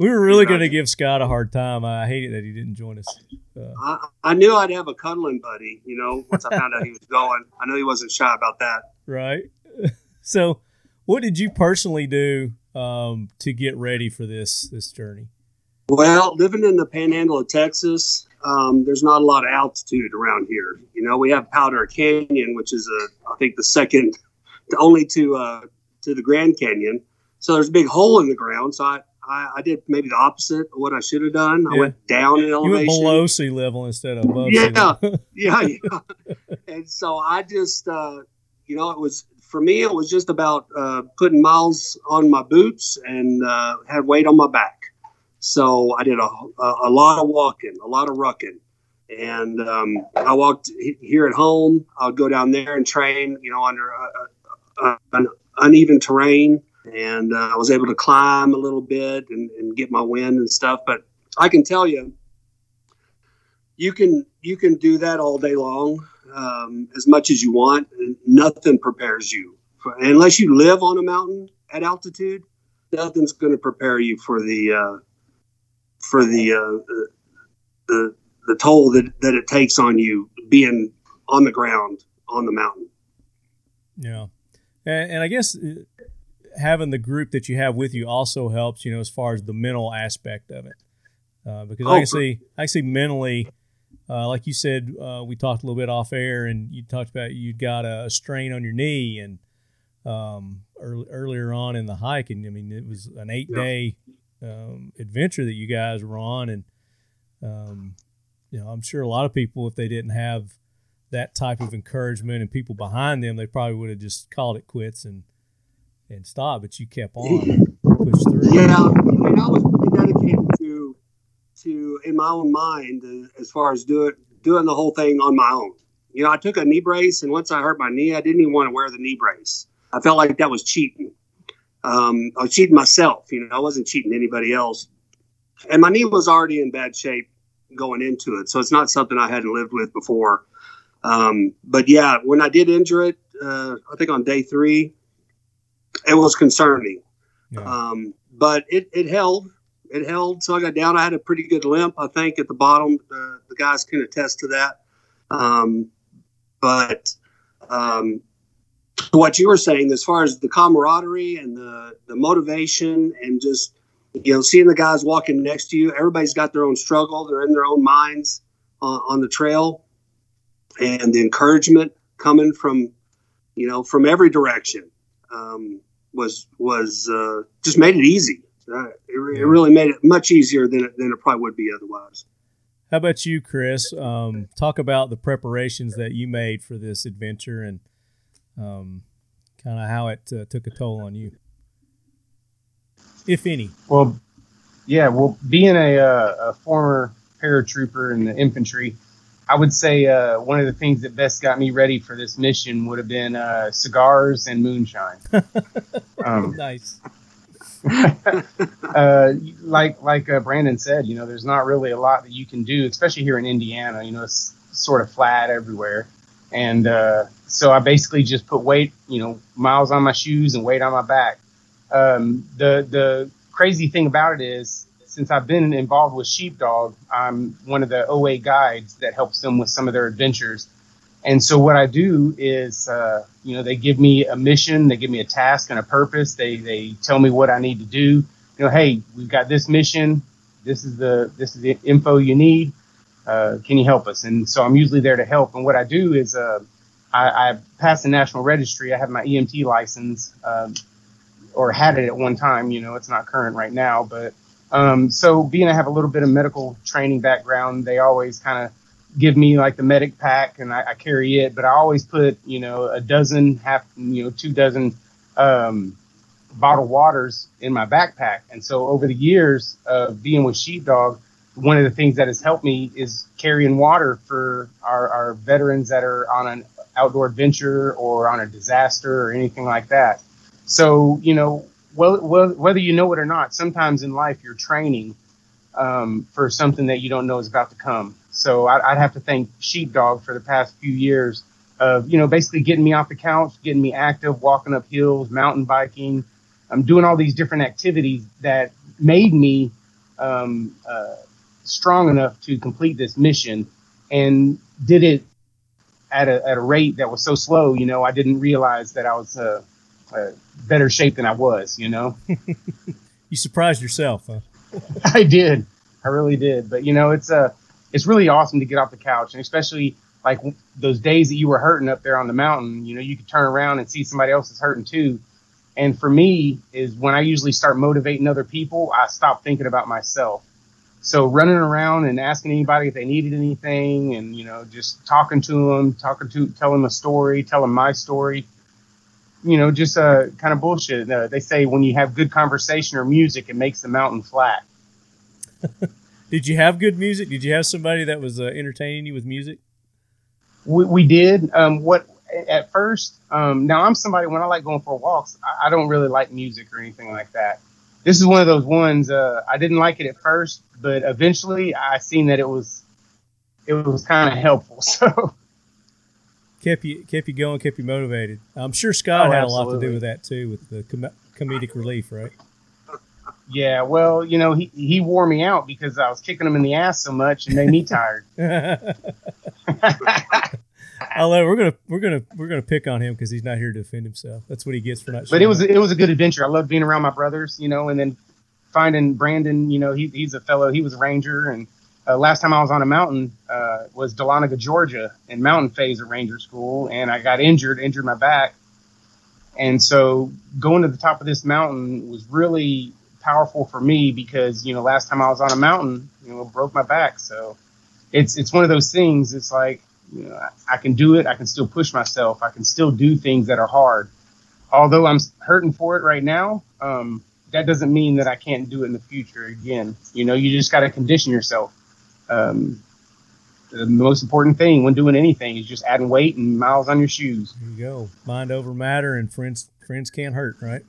we were really going to give Scott a hard time. I hated that he didn't join us. Uh, I, I, knew I'd have a cuddling buddy, you know, once I found out he was going. I knew he wasn't shy about that. Right. So, what did you personally do um, to get ready for this this journey? Well, living in the panhandle of Texas, um, there's not a lot of altitude around here. You know, we have Palo Duro Canyon, which is a, I think the second, only to uh, to the Grand Canyon. So there's a big hole in the ground. So I, I, I did maybe the opposite of what I should have done. I went down in elevation. You went below sea level instead of above. Yeah, yeah, yeah. And so I just, uh, you know, it was for me. It was just about uh, putting miles on my boots and uh, had weight on my back. So I did a, a, a lot of walking, a lot of rucking. And um, I walked here at home. I would go down there and train, you know, under an uneven terrain and uh, I was able to climb a little bit and, and, get my wind and stuff. But I can tell you, you can you can do that all day long, um, as much as you want. Nothing prepares you for, unless you live on a mountain at altitude. Nothing's going to prepare you for the uh, for the, uh, the the toll that, that it takes on you being on the ground on the mountain. Yeah, and, and I guess uh, having the group that you have with you also helps, you know, as far as the mental aspect of it. Uh, because oh, I can see, I can see mentally, uh, like you said, uh, we talked a little bit off air, and you talked about you'd got a strain on your knee, and um, early, earlier on in the hike, and I mean, it was an eight day um, adventure that you guys were on, and um, you know, I'm sure a lot of people, if they didn't have that type of encouragement and people behind them, they probably would have just called it quits and and stop, but you kept on, pushed through. Yeah, and I was pretty dedicated to to in my own mind uh, as far as doing doing the whole thing on my own. You know, I took a knee brace, and once I hurt my knee, I didn't even want to wear the knee brace. I felt like that was cheating. Um, I was cheating myself. You know, I wasn't cheating anybody else. And my knee was already in bad shape going into it, so it's not something I hadn't lived with before. Um, but yeah, when I did injure it, uh, I think on day three, it was concerning. Yeah. Um, but it, it held. It held. So I got down. I had a pretty good limp, I think, at the bottom. Uh, the guys can attest to that. Um, but um, what you were saying, as far as the camaraderie and the, the motivation and just, you know, seeing the guys walking next to you, everybody's got their own struggle. They're in their own minds on, on the trail. And the encouragement coming from, you know, from every direction um, was was uh, just made it easy. Uh, it, it, really made it much easier than it, than it probably would be otherwise. How about you, Chris? Um, talk about the preparations that you made for this adventure and um, kind of how it uh, took a toll on you, if any. Well, yeah. Well, being a, uh, a former paratrooper in the infantry, I would say uh, one of the things that best got me ready for this mission would have been uh, cigars and moonshine. um, nice. uh, like like uh, Brandon said, you know, there's not really a lot that you can do, especially here in Indiana. You know, it's sort of flat everywhere, and uh, so I basically just put weight, you know, miles on my shoes and weight on my back. Um, the the crazy thing about it is since I've been involved with Sheepdog, I'm one of the OA guides that helps them with some of their adventures. And so what I do is, uh, you know, they give me a mission, they give me a task and a purpose. They they tell me what I need to do. You know, hey, we've got this mission. This is the this is the info you need. Uh, can you help us? And so I'm usually there to help. And what I do is, uh, I, I pass the national registry. I have my EMT license, um, or had it at one time. You know, it's not current right now, but um, so being I have a little bit of medical training background, they always kind of give me like the medic pack and I, I, carry it, but I always put, you know, a dozen, half, you know, two dozen, um, bottled waters in my backpack. And so over the years of being with Sheepdog, one of the things that has helped me is carrying water for our, our veterans that are on an outdoor adventure or on a disaster or anything like that. So, you know, well, well, whether you know it or not, sometimes in life you're training um, for something that you don't know is about to come. So I, I'd have to thank Sheepdog for the past few years of, you know, basically getting me off the couch, getting me active, walking up hills, mountain biking. I'm doing all these different activities that made me um, uh, strong enough to complete this mission and did it at a, at a rate that was so slow, you know, I didn't realize that I was uh, uh, better shape than I was, you know. you surprised yourself, huh? I did. I really did. But you know, it's uh it's really awesome to get off the couch and especially like those days that you were hurting up there on the mountain, you know, you could turn around and see somebody else is hurting too. And for me is when I usually start motivating other people, I stop thinking about myself. So running around and asking anybody if they needed anything and, you know, just talking to them, talking to, telling a story, telling my story, you know, just uh, kind of bullshit. Uh, they say when you have good conversation or music, it makes the mountain flat. did you have good music? Did you have somebody that was uh, entertaining you with music? We, we did. Um, what at first? Um, now I'm somebody when I like going for walks, I, I, don't really like music or anything like that. This is one of those ones. Uh, I didn't like it at first, but eventually I seen that it was it was kind of helpful. So kept you kept you going, kept you motivated. I'm sure Scott oh, had a lot to do with that too, with the com- comedic relief, right? Yeah, well, you know, he he wore me out because I was kicking him in the ass so much and made me tired. Although we're gonna we're gonna we're gonna pick on him because he's not here to defend himself. That's what he gets for not. But it was it was a good adventure. I love being around my brothers, you know, and then finding Brandon. You know, he, he's a fellow. He was a ranger, and uh, last time I was on a mountain uh, was Dahlonega, Georgia, in mountain phase at Ranger School, and I got injured, injured my back, and so going to the top of this mountain was really powerful for me because you know last time I was on a mountain, you know, broke my back. So it's it's one of those things. It's like you know I, I can do it. I can still push myself. I can still do things that are hard. Although I'm hurting for it right now, um, that doesn't mean that I can't do it in the future again. You know, you just got to condition yourself um, the most important thing when doing anything is just adding weight and miles on your shoes. There you go. Mind over matter, and friends friends can't hurt, right?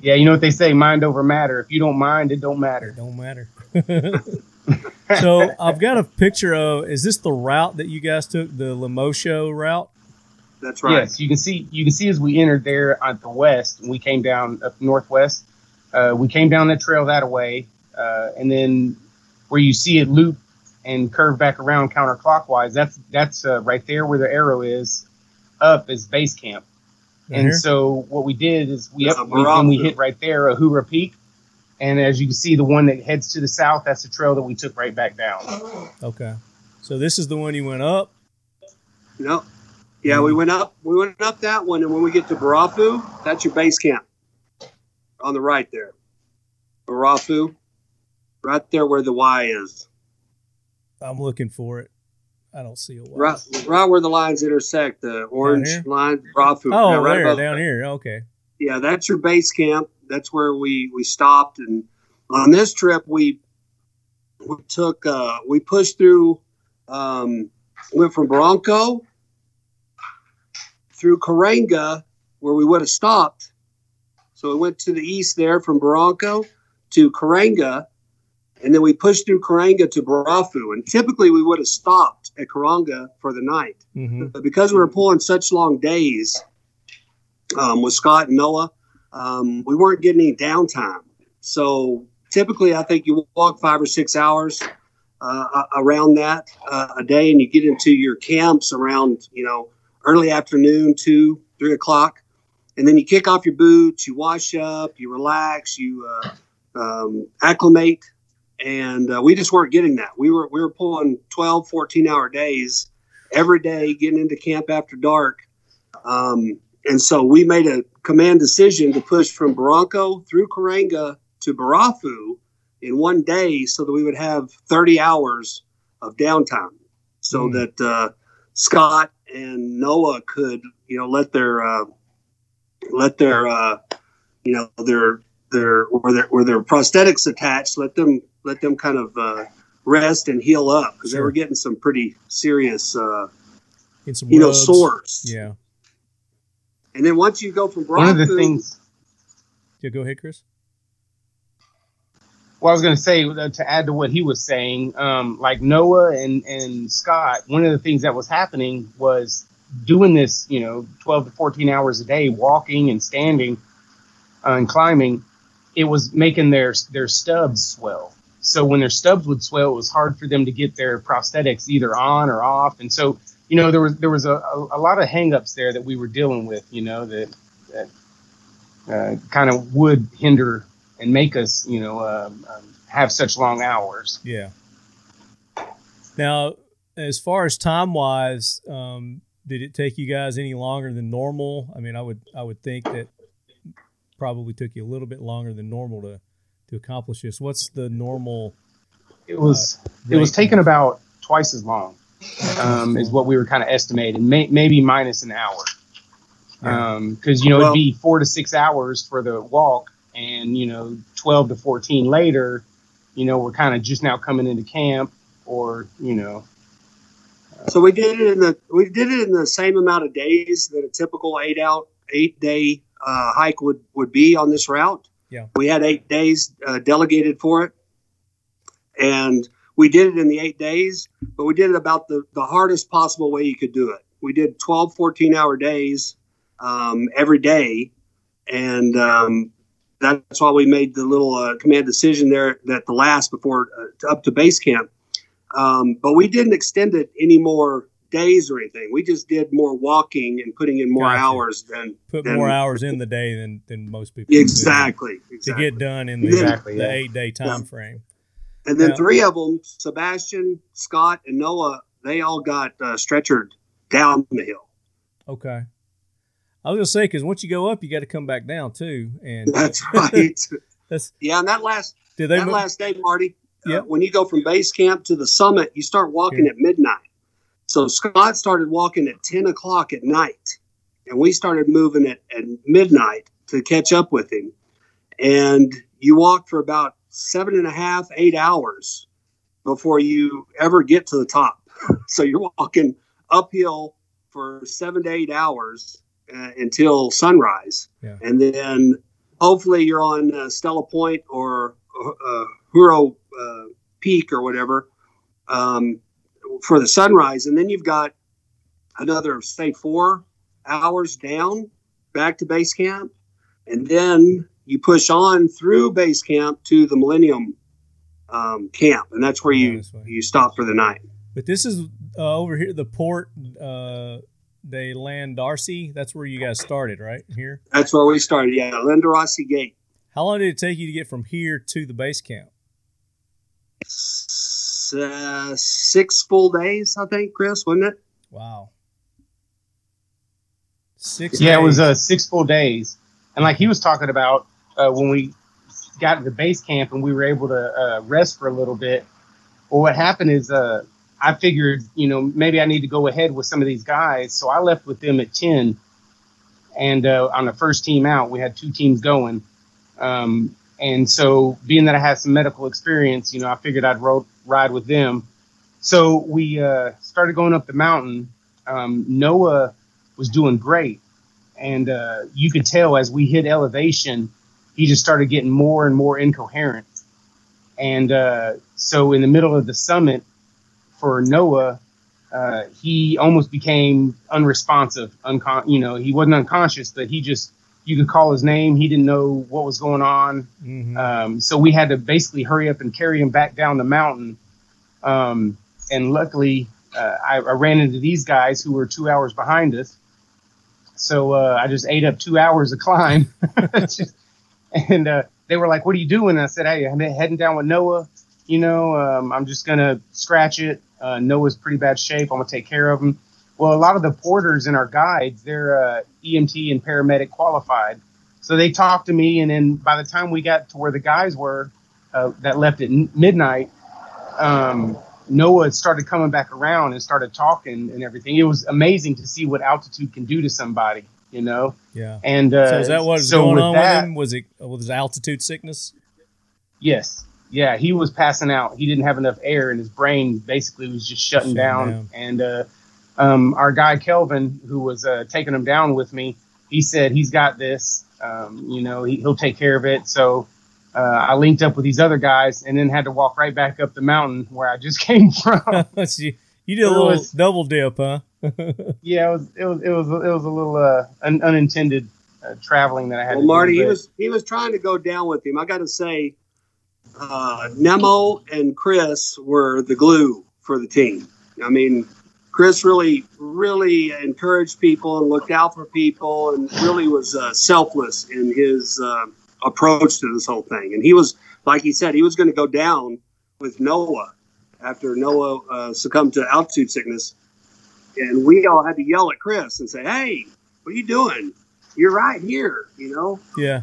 Yeah, you know what they say, mind over matter. If you don't mind, it don't matter. It don't matter. so I've got a picture of. Is this the route that you guys took, the Lemosho route? That's right. Yes, you can see. You can see as we entered there at the west, we came down up northwest. Uh, we came down that trail that way, uh, and then where you see it loop and curve back around counterclockwise. That's that's uh, right there where the arrow is. Up is base camp. And so what we did is we up we, when we hit right there Uhuru Peak, and as you can see, the one that heads to the south, that's the trail that we took right back down. Okay, so this is the one you went up. No, yeah, we went up. We went up that one, and when we get to Barafu, that's your base camp on the right there. Barafu, right there where the Y is. I'm looking for it. I don't see a Y. Right, right where the lines intersect, the orange line, Barafu. Oh, yeah, right there, down here. Okay. Yeah, that's your base camp. That's where we we stopped, and on this trip we we took uh, we pushed through, um, went from Barranco through Karanga, where we would have stopped. So we went to the east there from Barranco to Karanga, and then we pushed through Karanga to Barafu. And typically we would have stopped at Karanga for the night. Mm-hmm. But because we were pulling such long days um, with Scott and Noah, um, we weren't getting any downtime. So typically, I think you walk five or six hours uh, around that uh, a day, and you get into your camps around you know early afternoon, two, three o'clock, and then you kick off your boots, you wash up, you relax, you uh, um, acclimate and uh, we just weren't getting that. We were we were pulling 12, 14 hour days every day, getting into camp after dark, um, and so we made a command decision to push from Barranco through Karanga to Barafu in one day, so that we would have 30 hours of downtime, so mm. that uh, Scott and Noah could you know let their uh, let their uh, you know their their where their where their prosthetics attached. Let them let them kind of uh, rest and heal up because they were getting some pretty serious uh, some you know sores. Yeah. And then once you go from One of the Brockton- things. Yeah. Go ahead, Chris. Well, I was going to say uh, to add to what he was saying, um, like Noah and and Scott. One of the things that was happening was doing this, you know, twelve to fourteen hours a day, walking and standing uh, and climbing. It was making their their stubs swell. So when their stubs would swell, it was hard for them to get their prosthetics either on or off. And so, you know, there was there was a, a, a lot of hangups there that we were dealing with. You know, that that uh, kind of would hinder and make us, you know, um, um, have such long hours. Yeah. Now, as far as time wise, um, did it take you guys any longer than normal? I mean, I would I would think that probably took you a little bit longer than normal to to accomplish this. What's the normal? It was it was taking about twice as long, um, is what we were kind of estimating, may, maybe minus an hour, Yeah. because you know Well- it'd be four to six hours for the walk, and you know twelve to fourteen later, you know we're kind of just now coming into camp, or you know So we did it in the we did it in the same amount of days that a typical eight out eight day uh, hike would would be on this route. Yeah. we had eight days uh, delegated for it, and we did it in the eight days. But we did it about the the hardest possible way you could do it. We did 12, 14 hour days um, every day, and um, that's why we made the little uh, command decision there at the last before uh, up to base camp. Um, but we didn't extend it any more days or anything. We just did more walking and putting in more Gotcha. hours than Put Then- more hours in the day than than most people do exactly, to get done in the, Exactly, the yeah. eight day time frame. And then Yeah. three of them, Sebastian, Scott, and Noah, they all got uh, stretchered down the hill. Okay. I was gonna say because once you go up, you got to come back down too. And That's right. That's- yeah, and that last did they? that mo- last day, Marty. uh, Yeah. when you go from base camp to the summit, you start walking Yeah. at midnight. So Scott started walking at ten o'clock at night, and we started moving at, at midnight to catch up with him. And you walk for about seven and a half, eight hours before you ever get to the top. so you're walking uphill for seven to eight hours uh, until sunrise, Yeah. and then hopefully you're on uh, Stella Point or uh, Uhuru uh, Peak or whatever um, for the sunrise, and then you've got another say four hours down back to base camp, and then you push on through base camp to the Millennium um, camp, and that's where you This way. you stop for the night. But this is uh, over here, the port uh, de Land Darcy. That's where you guys started, right here. That's where we started. Yeah, Londorossi Gate. How long did it take you to get from here to the base camp? S- uh, six full days, I think, Chris, wasn't it? Wow. Six. Yeah, it was days. uh, six full days, and like he was talking about uh, when we got to the base camp and we were able to uh, rest for a little bit. Well, what happened is uh, I figured, you know, maybe I need to go ahead with some of these guys, so I left with them at ten. And uh, on the first team out, we had two teams going, um, and so being that I had some medical experience, you know, I figured I'd ride with them. So we uh, started going up the mountain. Um, Noah was doing great. And uh, you could tell as we hit elevation, he just started getting more and more incoherent. And uh, so in the middle of the summit for Noah, uh, he almost became unresponsive. Uncon- you know, he wasn't unconscious, but he just, you could call his name. He didn't know what was going on. Mhm. Um, so we had to basically hurry up and carry him back down the mountain. Um, and luckily, uh, I, I ran into these guys who were two hours behind us. So uh, I just ate up two hours of climb. Just- and uh, they were like, "What are you doing?" And I said, "Hey, I'm heading down with Noah. You know, um, I'm just gonna scratch it. Uh, Noah's pretty bad shape. I'm gonna take care of him." Well, a lot of the porters and our guides, they're uh, EMT and paramedic qualified. So they talked to me, and then by the time we got to where the guys were uh, that left at n- midnight, um, Noah started coming back around and started talking and everything. It was amazing to see what altitude can do to somebody. You know. Yeah. And uh, so is that what was so going on that- with him? Was it was his altitude sickness? Yes. Yeah, he was passing out. He didn't have enough air, and his brain basically was just shutting Shutting down. down. And uh, um, our guy Kelvin, who was uh, taking him down with me, he said he's got this. Um, you know, he, he'll take care of it. So uh, I linked up with these other guys, and then had to walk right back up the mountain where I just came from. you, you did a It little was- double dip, huh? yeah, it was it was it was it was a little uh, un- unintended uh, traveling that I had. Well, to Marty, do, he was he was trying to go down with him. I got to say, uh, Nimmo and Chris were the glue for the team. I mean, Chris really really encouraged people and looked out for people, and really was uh, selfless in his uh, approach to this whole thing. And he was, like he said, he was going to go down with Noah after Noah uh, succumbed to altitude sickness, and we all had to yell at Chris and say, "Hey, what are you doing? You're right here, you know." Yeah.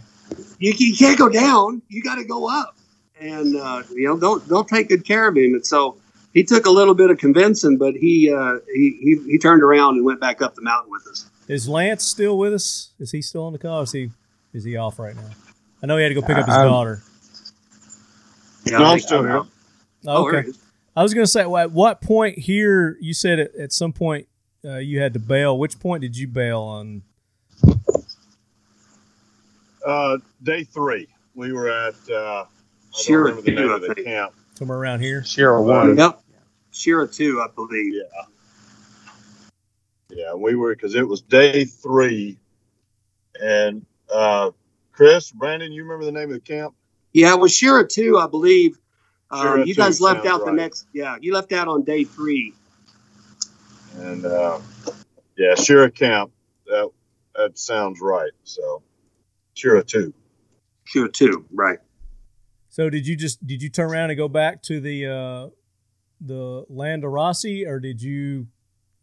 you, you can't go down. You got to go up, and uh, you know don't don't take good care of him. And so he took a little bit of convincing, but he uh, he, he he turned around and went back up the mountain with us. Is Lance still with us? Is he still in the car? Or is he is he off right now? I know he had to go pick up his Um, daughter. Yeah, No, I I'm still here. Oh, Oh, okay. It is. I was going to say, well, at what point here? You said at, at some point uh, you had to bail. Which point did you bail on? Uh, day three, we were at. Uh, I don't Shira remember the name I of the camp. Somewhere around here. Shira one. Yep, Shira two, I believe. Yeah. Yeah, we were because it was day three, and uh, Chris, Brandon, you remember the name of the camp? Yeah, it was Shira two, I believe. Um, you guys left sounds out the next. Yeah, you left out on day three. And uh, yeah, Shira camp. That that sounds right. So Shira two. Shira two, right? So did you just did you turn around and go back to the uh, the Londorossi, or did you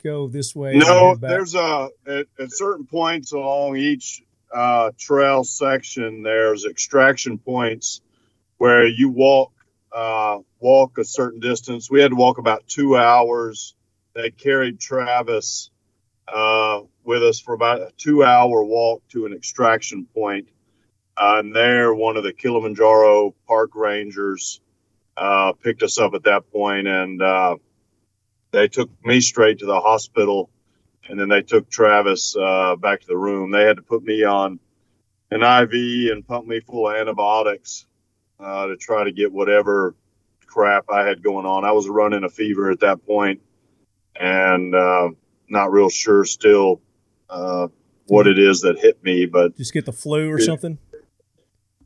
go this way? No, there's a at, at certain points along each uh, trail section. There's extraction points where you walk uh, walk a certain distance. We had to walk about two hours. They carried Travis uh, with us for about a two hour walk to an extraction point. Uh, and there, one of the Kilimanjaro park rangers uh, picked us up at that point, and uh, they took me straight to the hospital and then they took Travis uh, back to the room. They had to put me on an IV and pump me full of antibiotics uh, to try to get whatever crap I had going on. I was running a fever at that point and uh, not real sure still uh, what it is that hit me, but just get the flu or Yeah. something.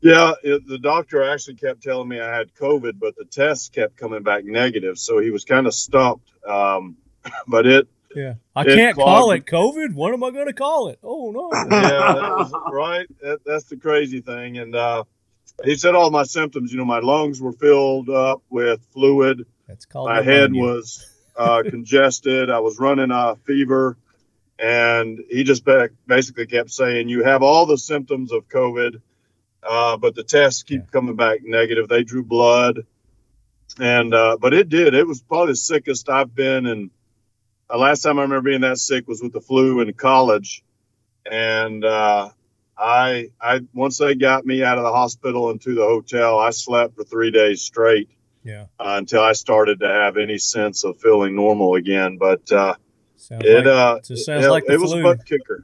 yeah, it, the doctor actually kept telling me I had COVID, but the tests kept coming back negative, so he was kind of stumped. Um, but it, Yeah, I It can't call it COVID. What am I going to call it? Oh no! yeah, that was, right. That, that's the crazy thing. And uh, he said all my symptoms. You know, my lungs were filled up with fluid. That's called My head was uh, congested. I was running a fever, and he just ba- basically kept saying, "You have all the symptoms of COVID, uh, but the tests keep Yeah. coming back negative." They drew blood, and uh, but it did. It was probably the sickest I've been. And last time I remember being that sick was with the flu in college, and uh, I I once they got me out of the hospital and to the hotel, I slept for three days straight Yeah, uh, until I started to have any sense of feeling normal again. But uh, it like uh, it sounds it, like the it was a butt kicker.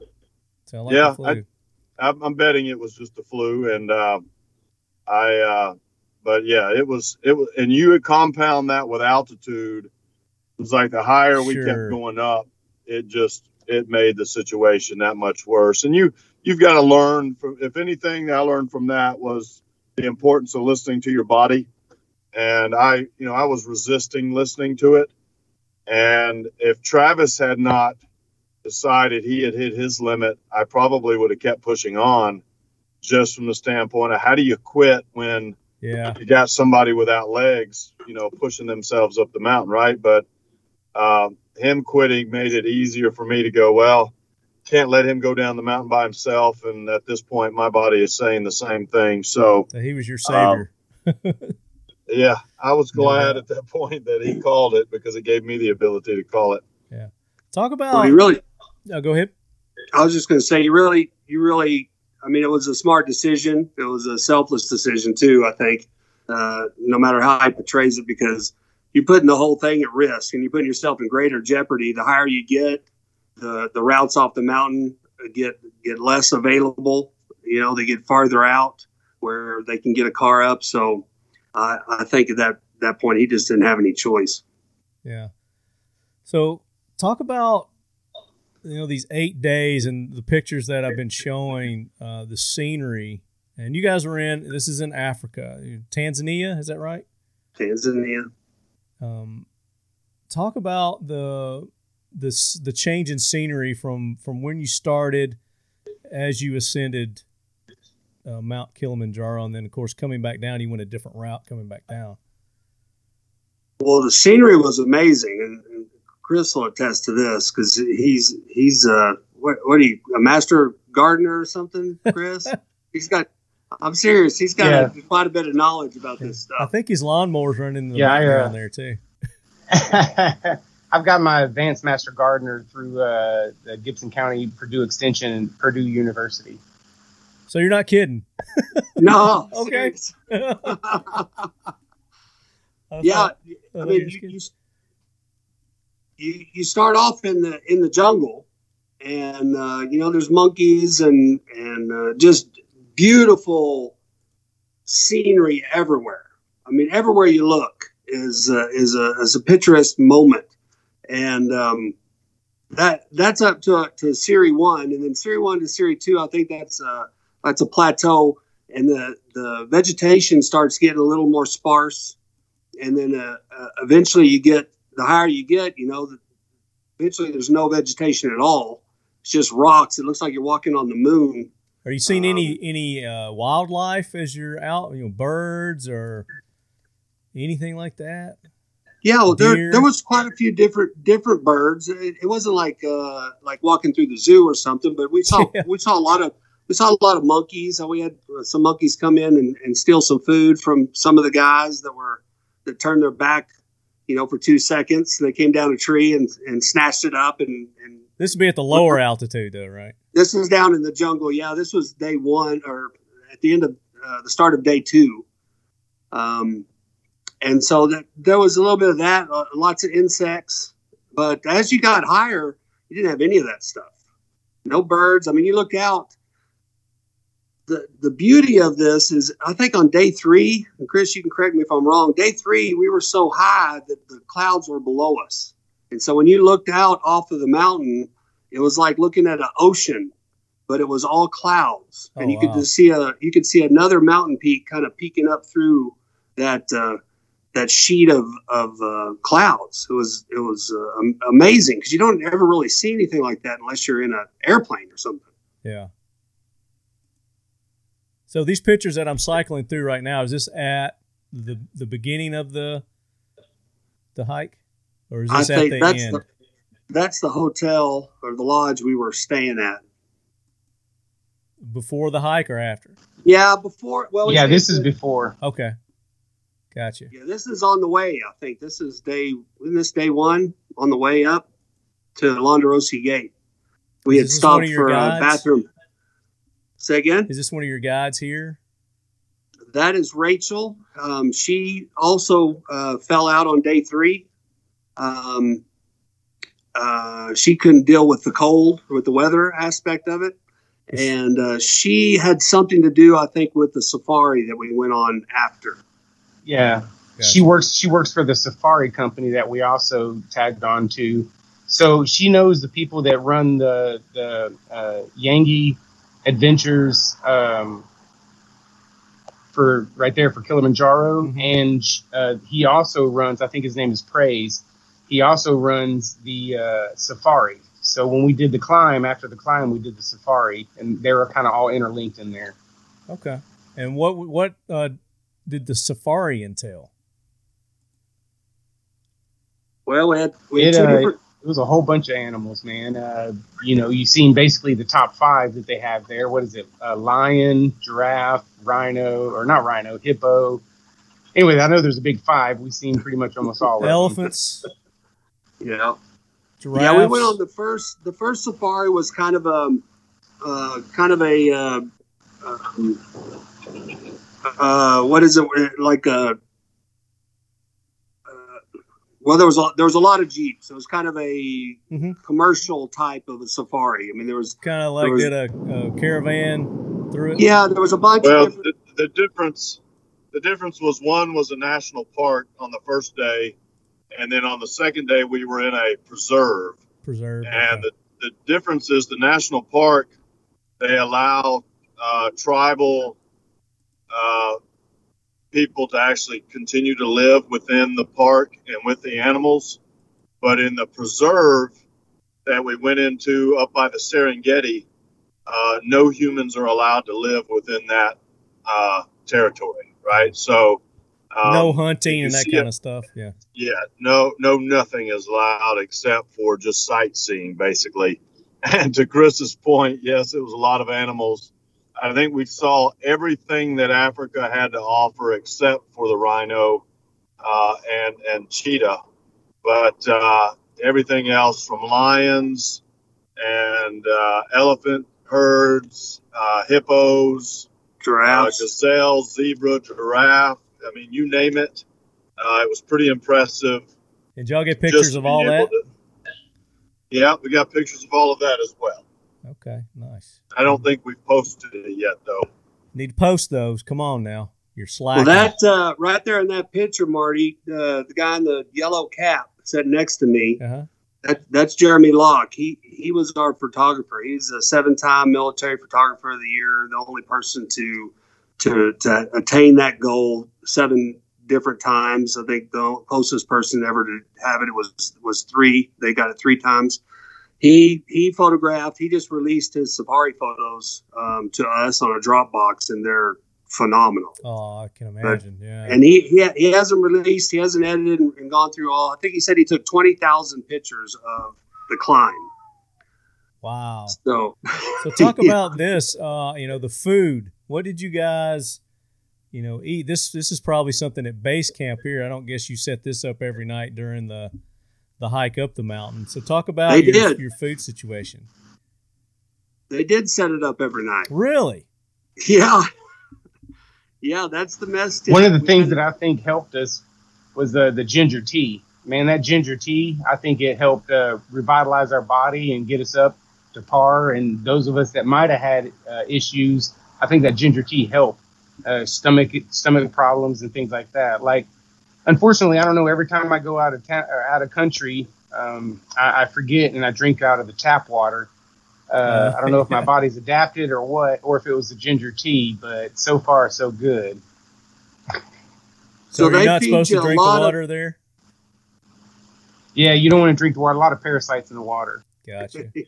like yeah, flu. I'm, I'm betting it was just the flu, and uh, I. Uh, but yeah, it was it was, and you would compound that with altitude. It was like the higher we kept going up, it just it made the situation that much worse. And you you've got to learn from. If anything, I learned from that was the importance of listening to your body. And I, you know, I was resisting listening to it. And if Travis had not decided he had hit his limit, I probably would have kept pushing on just from the standpoint of how do you quit when yeah, you got somebody without legs, you know, pushing themselves up the mountain, right? But um, him quitting made it easier for me to go, well, can't let him go down the mountain by himself. And at this point, my body is saying the same thing. So, he was your Um, savior. yeah, I was glad doubt. at that point that he called it because it gave me the ability to call it. Yeah. Talk Well, about. he really no, go ahead. I was just going to say, you really, you really, I mean, it was a smart decision. It was a selfless decision too. I think, uh, no matter how he portrays it, because you're putting the whole thing at risk and you're putting yourself in greater jeopardy. The higher you get, the the routes off the mountain get get less available. You know, they get farther out where they can get a car up. So I, I think at that that point he just didn't have any choice. Yeah. So talk about you know these eight days and the pictures that I've been showing, uh, the scenery, and you guys were in. This is in Africa, Tanzania. Is that right? Tanzania. Um, talk about the this the change in scenery from from when you started as you ascended uh, Mount Kilimanjaro, and then of course coming back down, you went a different route coming back down. Well, the scenery was amazing, and, and Chris will attest to this because he's he's uh what what are you a master gardener or something, Chris? he's got. I'm serious. He's got Yeah. a, quite a bit of knowledge about this stuff. I stuff. think his lawnmower's running in the Yeah, I, uh, background there too. I've got my advanced master gardener through uh, the Gibson County Purdue Extension and Purdue University. So you're not kidding. No. Okay. yeah. thought- I I mean, you you, you, you you start off in the in the jungle, and uh, you know there's monkeys and and uh, just beautiful scenery everywhere. I mean, everywhere you look is uh, is a is a picturesque moment, and um, that that's up to to Shira one, and then Shira one to Shira two. I think that's uh, that's a plateau, and the the vegetation starts getting a little more sparse and then uh, uh, eventually you get the higher you get, you know, the, eventually there's no vegetation at all. It's just rocks. It looks like you're walking on the moon. Are you seeing any um, any uh, wildlife as you're out? You know, birds or anything like that? Yeah, well, there there was quite a few different different birds. It, it wasn't like uh, like walking through the zoo or something, but we saw Yeah. we saw a lot of we saw a lot of monkeys. Uh, We had uh, some monkeys come in and, and steal some food from some of the guys that were that turned their back, you know, for two seconds. They came down a tree and, and snatched it up and, and This would be at the lower altitude, though, right? this was down in the jungle. Yeah, this was day one or at the end of uh, the start of day two. Um, and so that there was a little bit of that, uh, lots of insects. But as you got higher, you didn't have any of that stuff. No birds. I mean, you look out. The, the beauty of this is, I think on day three, and Chris, you can correct me if I'm wrong. Day three, we were so high that the clouds were below us, and so when you looked out off of the mountain, it was like looking at an ocean, but it was all clouds, and Oh, you could just see a you could see another mountain peak kind of peeking up through that uh, that sheet of of uh, clouds. It was it was uh, amazing because you don't ever really see anything like that unless you're in an airplane or something. Yeah. So these pictures that I'm cycling through right now is this at the the beginning of the the hike, or is I this at think the that's end? the that's the hotel or the lodge we were staying at. Before the hike or after? Yeah, before well, yeah, this is before. Okay, gotcha. Yeah, this is on the way. I think this is day. Isn't this day one on the way up to Londorossi Gate? We Is had stopped for a bathroom. Say again. Is this one of your guides here? That is Rachel. Um, she also uh, fell out on day three. Um, uh, she couldn't deal with the cold, with the weather aspect of it. And uh, she had something to do, I think, with the safari that we went on after. Yeah, she works. She works for the safari company that we also tagged on to. So she knows the people that run the the uh, Yangi Adventures um, for right there for Kilimanjaro, Mhm. and uh, he also runs. I think his name is Praise. He also runs the uh, safari. So when we did the climb, after the climb, we did the safari, and they were kind of all interlinked in there. Okay. And what what uh, did the safari entail? Well, we had, we had It, two uh, different. it was a whole bunch of animals, man. Uh, you know, you've seen basically the top five that they have there. What is it? A lion, giraffe, rhino, or not rhino, hippo. Anyway, I know there's a big five. We've seen pretty much almost all of them. Elephants. Yeah. Giraffes. Yeah, we went on the first. The first safari was kind of a, uh, kind of a, uh, um, uh, what is it like a. uh, Well, there was a, there was a lot of jeeps. It was kind of a Mhm. commercial type of a safari. I mean, there was kind of like there was- did a, a caravan through it. yeah, there was a bunch Well, of different, the, the difference the difference was one was a national park on the first day, and then on the second day we were in a preserve. preserve. And the, the difference is the national park they allow uh, tribal uh, people to actually continue to live within the park and with the animals, but in the preserve that we went into up by the Serengeti, uh, no humans are allowed to live within that uh, territory, right? So um, no hunting and that kind it- of stuff. Yeah. yeah, no, no, nothing is allowed except for just sightseeing, basically. And to Chris's point, yes, it was a lot of animals. I think we saw everything that Africa had to offer except for the rhino uh, and and cheetah, but uh, everything else from lions and uh, elephant herds, uh, hippos, uh, giraffes. gazelle, zebra, giraffe. I mean, you name it. Uh, it was pretty impressive. Did y'all get pictures just of all that? to- yeah, we got pictures of all of that as well. Okay, nice. I don't think we've posted it yet, though. Need to post those. Come on now. You're Well, slacking. that uh, right there in that picture, Marty, uh, the guy in the yellow cap sitting next to me. uh-huh. That, that's Jeremy Lock. He he was our photographer. He's a seven-time military photographer of the year. The only person to to to attain that goal seven different times. I think the closest person ever to have it was was three. They got it three times. He he photographed. He just released his safari photos um, to us on a Dropbox, and they're phenomenal. Oh, I can imagine. Yeah. And he, he he hasn't released, he hasn't edited and, and gone through all. I think he said he took twenty thousand pictures of the climb. wow. So, So talk Yeah. about this. Uh, you know, the food. What did you guys, you know, eat? This this is probably something at base camp here. I don't guess you set this up every night during the the hike up the mountain. So talk about your, did. your food situation. they did set it up every night. Really? Yeah, yeah, that's the mess. tip. One of the We things had- that I think helped us was the the ginger tea. Man, that ginger tea, I think it helped uh, revitalize our body and get us up to par. And those of us that might have had uh, issues, I think that ginger tea helped uh, stomach stomach problems and things like that. Like, unfortunately, I don't know. Every time I go out of town or out of country, um, I, I forget and I drink out of the tap water. Uh, I don't know if my body's adapted or what, or if it was the ginger tea. But so far, so good. So, So you're they not feed supposed you to a drink the lot of- water there? Yeah, you don't want to drink the water. A lot of parasites in the water. Gotcha.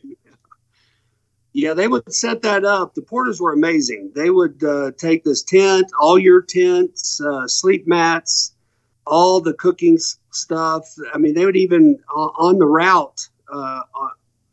Yeah, they would set that up. The porters were amazing. They would uh, take this tent, all your tents, uh, sleep mats, all the cooking stuff. I mean, they would even uh, on the route. Uh, uh,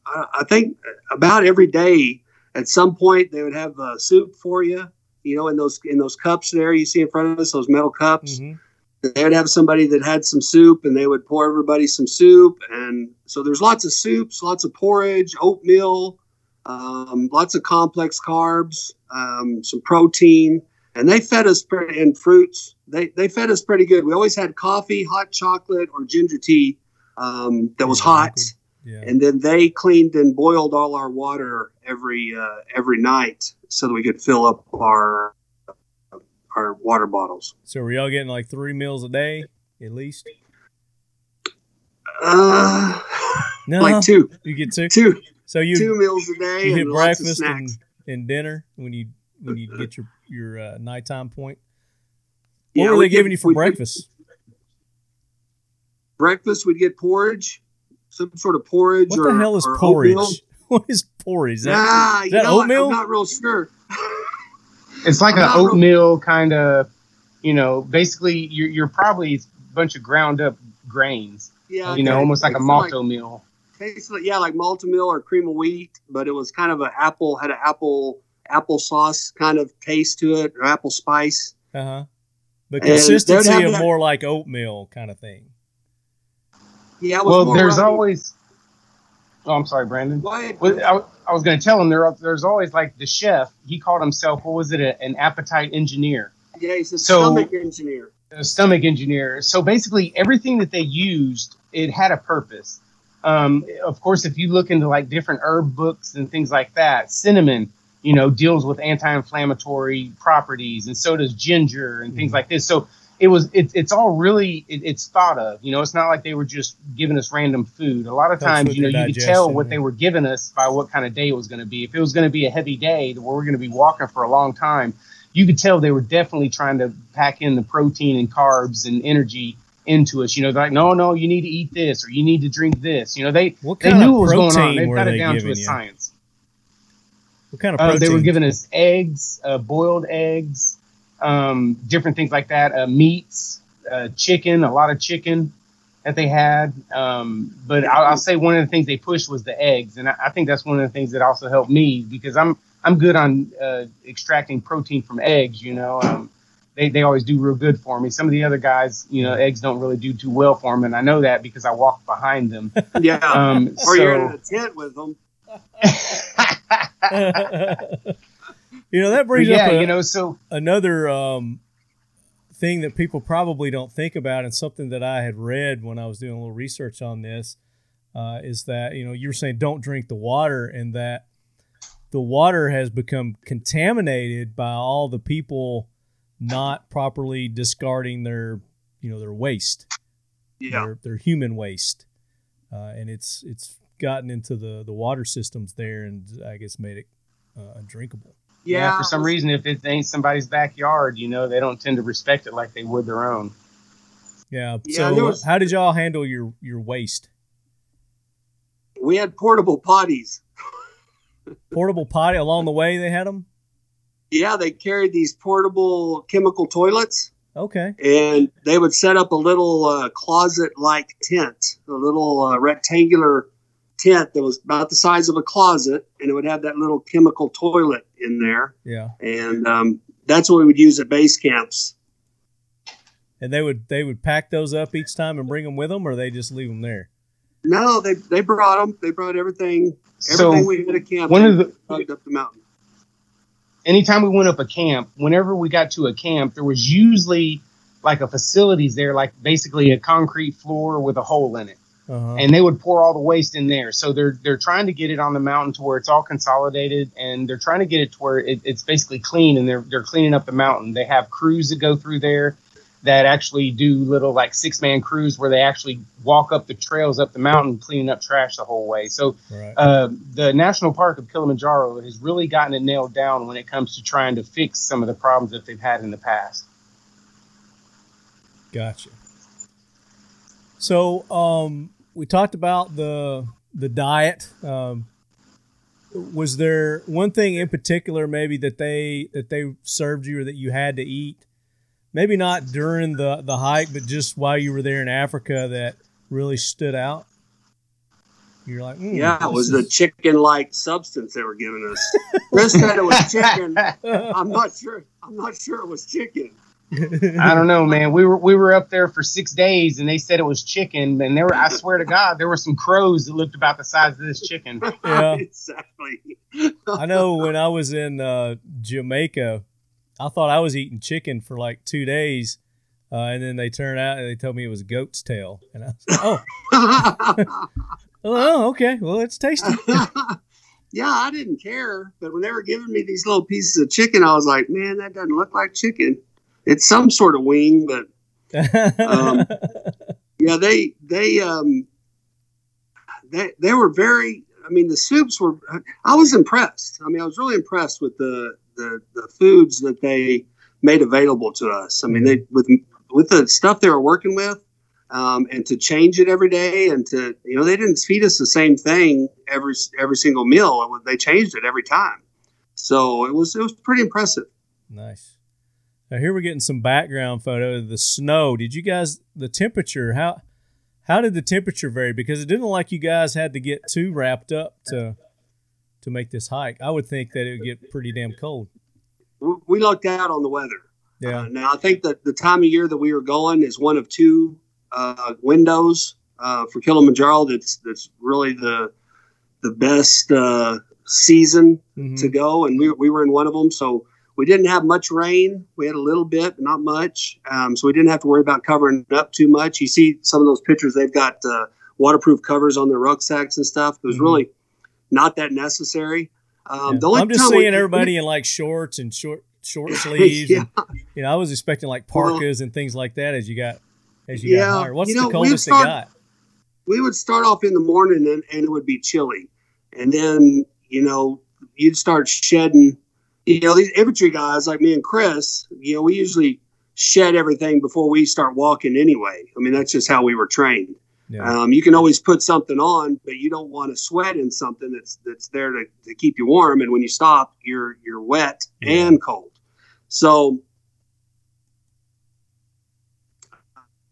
I I think about every day, at some point, they would have uh, soup for you. You know, in those in those cups there you see in front of us, those metal cups hmm they would have somebody that had some soup and they would pour everybody some soup and so there's lots of soups lots of porridge oatmeal um, lots of complex carbs um, some protein and they fed us pretty and fruits they, they fed us pretty good we always had coffee hot chocolate or ginger tea um, that was hot. Yeah. and then they cleaned and boiled all our water every uh, every night so that we could fill up our our water bottles So were y'all getting like three meals a day at least? uh, No, like two you get two. two So you two meals a day you and hit lots of breakfast and, and dinner when you when you get your your uh, nighttime point. What Yeah, were they giving get- you for we get breakfast? Breakfast, we'd get porridge, some sort of porridge. What or, the hell is porridge? oatmeal. What is porridge? Is that, Nah, is you that know what? oatmeal? I'm not real sure. It's like I'm an not real- oatmeal kind of, you know, basically you're, you're probably a bunch of ground up grains, Yeah, you know, okay. almost like a Tastes malto meal. tastes like- yeah, like malto meal or cream of wheat, but it was kind of an apple had an apple applesauce kind of taste to it or apple spice. Uh huh. The And they would consistency have of that- more like oatmeal kind of thing. Yeah, was Well, there's runny. always Oh, I'm sorry, Brandon. Go ahead. Well, I, I was going to tell him there, there's always like the chef. He called himself, what was it, a, an appetite engineer, Yeah, he's a So- stomach engineer. a stomach engineer. So basically, everything that they used, it had a purpose. Um, of course, if you look into like different herb books and things like that, cinnamon, you know, deals with anti-inflammatory properties, and so does ginger and things Mhm. like this. So it was, it, it's all really, it, it's thought of. You know, it's not like they were just giving us random food. A lot of times, you know, you could tell what yeah. they were giving us by what kind of day it was going to be. If it was going to be a heavy day where we're going to be walking for a long time, you could tell they were definitely trying to pack in the protein and carbs and energy into us. You know, they're like, no, no, you need to eat this or you need to drink this. You know, they they knew what was going on. They've got it down to a you? science. What kind of Uh, they were giving us eggs, uh, boiled eggs, um, different things like that, uh, meats, uh, chicken, a lot of chicken that they had. Um, but I'll, I'll say one of the things they pushed was the eggs, and I, I think that's one of the things that also helped me because I'm I'm good on uh, extracting protein from eggs. You know, um, they they always do real good for me. Some of the other guys, you know, eggs don't really do too well for them, and I know that because I walk behind them. Yeah. Um, or you're in a tent with them. you know that brings yeah, up a, you know, so another um, thing that people probably don't think about, and something that I had read when I was doing a little research on this, uh, is that you know you were saying don't drink the water, and that the water has become contaminated by all the people not properly discarding their you know their waste, Yeah. their, their human waste, uh, and it's it's gotten into the the water systems there, and I guess made it uh, undrinkable. Yeah, for some reason, if it ain't somebody's backyard, you know, they don't tend to respect it like they would their own. Yeah. Yeah, so, was- how did y'all handle your your waste? We had portable potties. Portable potty along the way. They had them. Yeah, they carried these portable chemical toilets, Okay. and they would set up a little uh, closet-like tent, a little uh, rectangular tent that was about the size of a closet, and it would have that little chemical toilet in there, Yeah. and um, that's what we would use at base camps. And they would they would pack those up each time and bring them with them, or they just leave them there. No, they they brought them. They brought everything. So Everything we had at camp. one of the- tugged up the mountain. anytime we went up a camp, whenever we got to a camp, there was usually like a facilities there, like basically a concrete floor with a hole in it. Uh-huh. and they would pour all the waste in there. So they're they're trying to get it on the mountain to where it's all consolidated, and they're trying to get it to where it, it's basically clean, and they're they're cleaning up the mountain. They have crews that go through there that actually do little like six man crews where they actually walk up the trails up the mountain, cleaning up trash the whole way. So right. uh, the National Park of Kilimanjaro has really gotten it nailed down when it comes to trying to fix some of the problems that they've had in the past. Gotcha. So, um, we talked about the the diet. Um, was there one thing in particular, maybe that they that they served you or that you had to eat? Maybe not during the the hike, but just while you were there in Africa, that really stood out. You're like, mm, Yeah, it was the chicken-like substance they were giving us. Chris said it was chicken. I'm not sure. I'm not sure it was chicken. I don't know, man. We were we were up there for six days, and they said it was chicken. And there, were, I swear to God, there were some crows that looked about the size of this chicken. Yeah. exactly. I know when I was in uh, Jamaica, I thought I was eating chicken for like two days, uh, and then they turned out and they told me it was goat's tail, and I was like, oh, oh, okay, well it's tasty. yeah, I didn't care, but when they were giving me these little pieces of chicken, I was like, man, that doesn't look like chicken. It's some sort of wing, but Um, yeah, they they um they they were very. I mean, the soups were. I was impressed. I mean, I was really impressed with the the the foods that they made available to us. I mean, they with with the stuff they were working with. Um, and to change it every day, and to you know, they didn't feed us the same thing every every single meal. They changed it every time, so it was it was pretty impressive. nice. Now here we're getting some background photo of the snow. Did you guys the temperature? How how did the temperature vary? Because it didn't look like you guys had to get too wrapped up to to make this hike. I would think that it would get pretty damn cold. We, lucked out on the weather. Yeah. Uh, now I think that the time of year that we were going is one of two uh, windows uh, for Kilimanjaro. That's that's really the the best uh, season Mhm. to go, and we, we were in one of them. So we didn't have much rain. We had a little bit, but not much. Um, so we didn't have to worry about covering up too much. You see some of those pictures; they've got uh, waterproof covers on their rucksacks and stuff. It was Mhm. really not that necessary. Um, Yeah. the only I'm just time we- seeing everybody in like shorts and short short sleeves. yeah, and, you know, I was expecting like Well- parkas and things like that as you got as you Yeah, got higher. What's you the know, we'd coldest it start- got? we would start off in the morning and, and it would be chilly, and then you know you'd start shedding. You know these infantry guys like me and Chris. You know we usually shed everything before we start walking anyway. I mean that's just how we were trained. Yeah. Um, you can always put something on, but you don't want to sweat in something that's that's there to, to keep you warm. And when you stop, you're you're wet Yeah. and cold. So,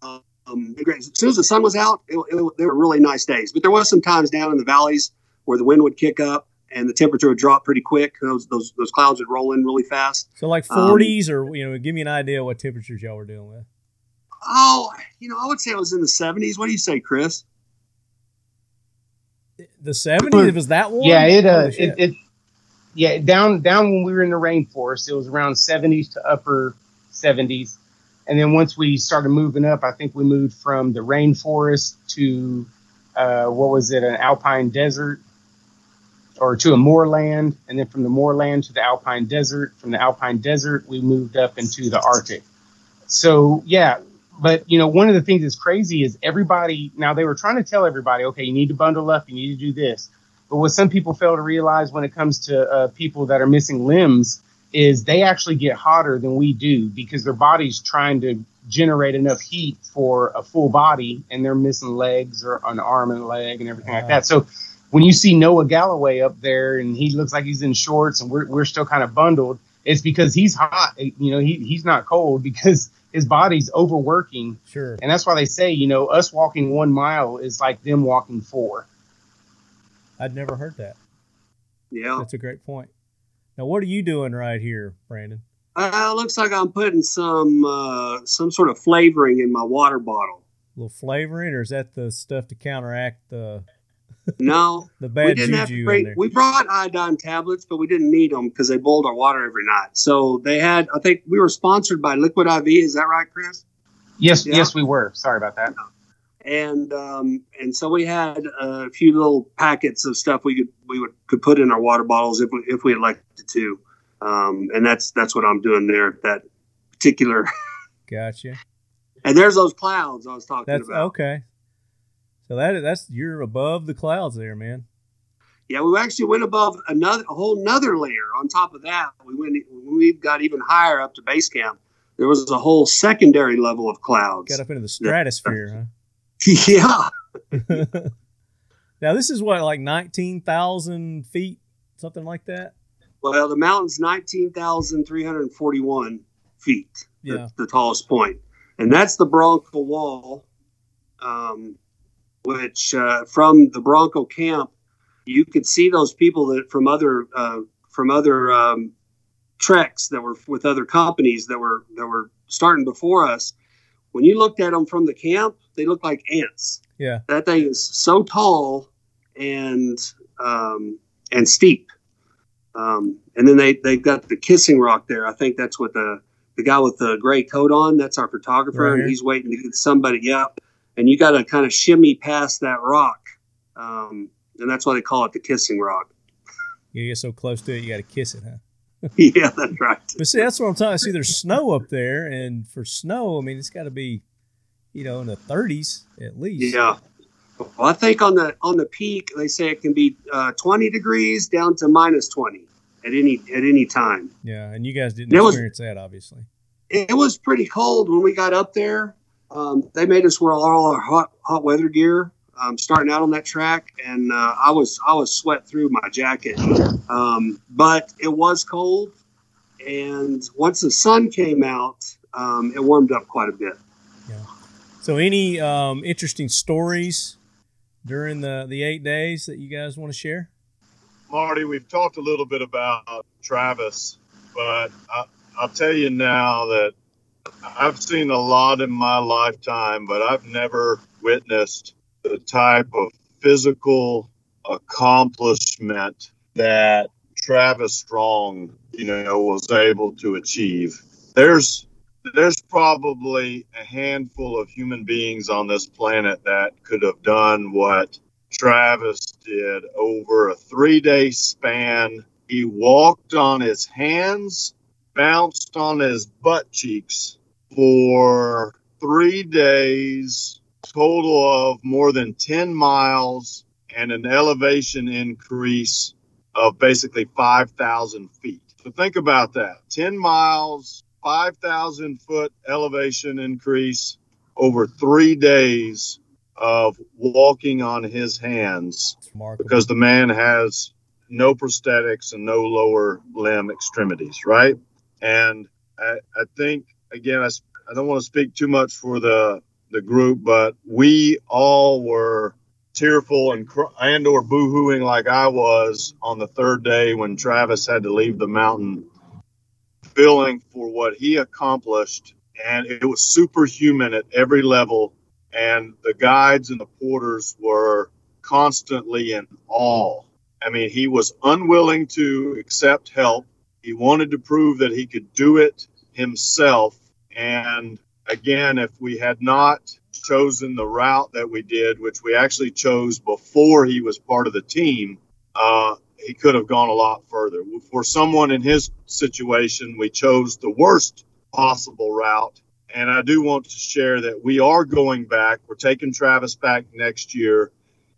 um, as soon as the sun was out, it, it, they were really nice days. But there was some times down in the valleys where the wind would kick up and the temperature would drop pretty quick. Those those those clouds would roll in really fast. so like um, 40s or you know, give me an idea what temperatures y'all were dealing with. Oh, you know, I would say it was in the 70s. What do you say, Chris? The 70s it was that warm? Yeah, it uh, it, it yeah down down when we were in the rainforest, it was around 70s to upper 70s, and then once we started moving up, I think we moved from the rainforest to uh, what was it, an alpine desert, or to a moorland, and then from the moorland to the alpine desert. From the alpine desert, we moved up into the Arctic. So yeah, but you know, one of the things that's crazy is everybody now they were trying to tell everybody, okay, you need to bundle up, you need to do this. But what some people fail to realize when it comes to uh, people that are missing limbs is they actually get hotter than we do because their body's trying to generate enough heat for a full body and they're missing legs or an arm and a leg and everything like that. So when you see Noah Galloway up there and he looks like he's in shorts and we're, we're still kind of bundled, it's because he's hot. You know, he, he's not cold because his body's overworking. Sure. And that's why they say, you know, us walking one mile is like them walking four. I'd never heard that. Yeah. That's a great point. Now, what are you doing right here, Brandon? Uh, looks like I'm putting some uh, some sort of flavoring in my water bottle. A little flavoring, or is that the stuff to counteract the No, the we didn't have juju to bring. in there? We brought iodine tablets, but we didn't need them because they boiled our water every night. So they had. I think we were sponsored by Liquid IV. Is that right, Chris? Yes, Yeah. yes, we were. Sorry about that. And um, and so we had a few little packets of stuff we could we would could put in our water bottles if we if we elected to. Um, and that's that's what I'm doing there. That particular. Gotcha. And there's those clouds I was talking That's about. okay. So that that's you're above the clouds there, man. Yeah, we actually went above another a whole nother layer. On top of that, we went we got even higher up to base camp. There was a whole secondary level of clouds. Got up into the stratosphere, yeah, huh? now this is what like nineteen thousand feet, something like that. well, the mountain's nineteen thousand three hundred forty-one feet. Yeah. That's the tallest point, and that's the Barranco Wall, um, which uh, from the Barranco camp, you could see those people that from other uh, from other um, treks that were with other companies that were that were starting before us. When you looked at them from the camp, they looked like ants. Yeah. That thing is so tall and um, and steep. Um, and then they they got the kissing rock there. I think that's what the the guy with the gray coat on. That's our photographer, Right and he's waiting to get somebody. Yep. And you got to kind of shimmy past that rock, um, and that's why they call it the kissing rock. You get so close to it, you got to kiss it, huh? yeah, that's right. But see, that's what I'm talking. See, there's snow up there, and for snow, I mean, it's got to be, you know, in the 30s at least. Yeah. Well, I think on the on the peak they say it can be uh, 20 degrees down to minus 20 at any at any time. Yeah, and you guys didn't It was- experience that, obviously. It was pretty cold when we got up there. Um, they made us wear all our hot hot weather gear um, starting out on that track, and uh, I was I was sweat through my jacket. Um, but it was cold, and once the sun came out, um, it warmed up quite a bit. Yeah. So, any um, interesting stories during the the eight days that you guys want to share? Marty, we've talked a little bit about Travis, but I, I'll tell you now that I've seen a lot in my lifetime, but I've never witnessed the type of physical accomplishment that Travis Strong, you know, was able to achieve. There's there's probably a handful of human beings on this planet that could have done what Travis did over a three day span. He walked on his hands, bounced on his butt cheeks for three days, total of more than 10 miles, and an elevation increase of basically 5,000 feet. So think about that 10 miles, 5,000 foot elevation increase over three days of walking on his hands because the man has no prosthetics and no lower limb extremities, right? And I, I think, again, I, I don't want to speak too much for the, the group, but we all were tearful and and or boohooing like I was on the third day when Travis had to leave the mountain, feeling for what he accomplished, and it was superhuman at every level. And the guides and the porters were constantly in awe. I mean, he was unwilling to accept help. He wanted to prove that he could do it himself. And again, if we had not chosen the route that we did, which we actually chose before he was part of the team, uh, he could have gone a lot further. For someone in his situation, we chose the worst possible route. And I do want to share that we are going back. We're taking Travis back next year,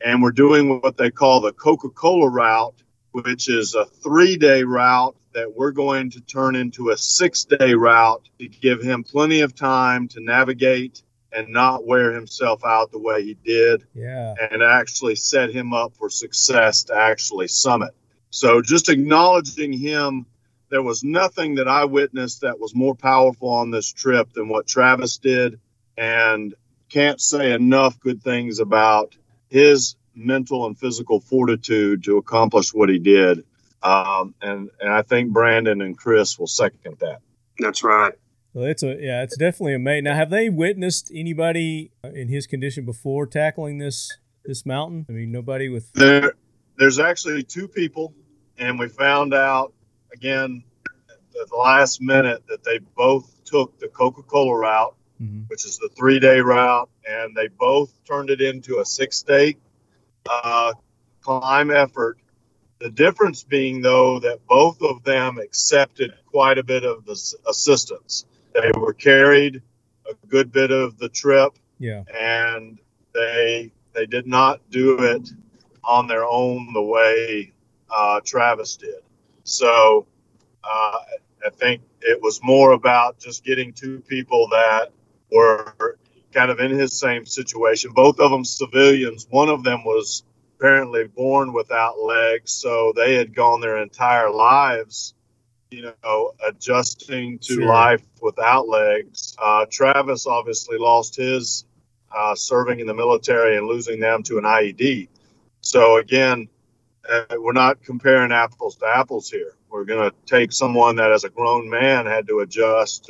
and we're doing what they call the Coca Cola route, which is a three day route that we're going to turn into a six day route to give him plenty of time to navigate and not wear himself out the way he did. Yeah. And actually set him up for success to actually summit. So just acknowledging him, there was nothing that I witnessed that was more powerful on this trip than what Travis did. And can't say enough good things about his mental and physical fortitude to accomplish what he did. Um, and, and I think Brandon and Chris will second that. That's right. Well, it's a yeah, it's definitely a mate. Now, have they witnessed anybody in his condition before tackling this this mountain? I mean, nobody with there. There's actually two people, and we found out again at the last minute that they both took the Coca-Cola route, mm-hmm. which is the three-day route, and they both turned it into a six-day uh, climb effort. The difference being, though, that both of them accepted quite a bit of the assistance. They were carried a good bit of the trip. Yeah. And they they did not do it on their own the way uh, Travis did. So uh, I think it was more about just getting two people that were kind of in his same situation. Both of them civilians. One of them was apparently born without legs, so they had gone their entire lives you know, adjusting to sure. life without legs. Uh, Travis obviously lost his uh, serving in the military and losing them to an IED. So again, uh, we're not comparing apples to apples here. We're going to take someone that, as a grown man, had to adjust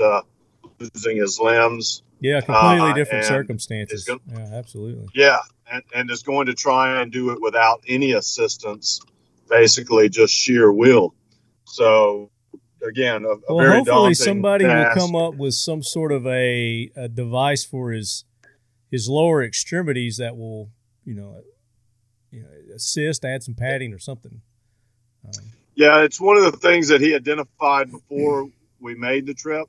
losing his limbs. Yeah, completely uh, different circumstances. Gonna, yeah, absolutely. Yeah, and, and is going to try and do it without any assistance, basically just sheer will. So again, a, a well, very hopefully somebody task. will come up with some sort of a, a device for his his lower extremities that will, you know, you know, assist, add some padding or something. Um, yeah, it's one of the things that he identified before we made the trip,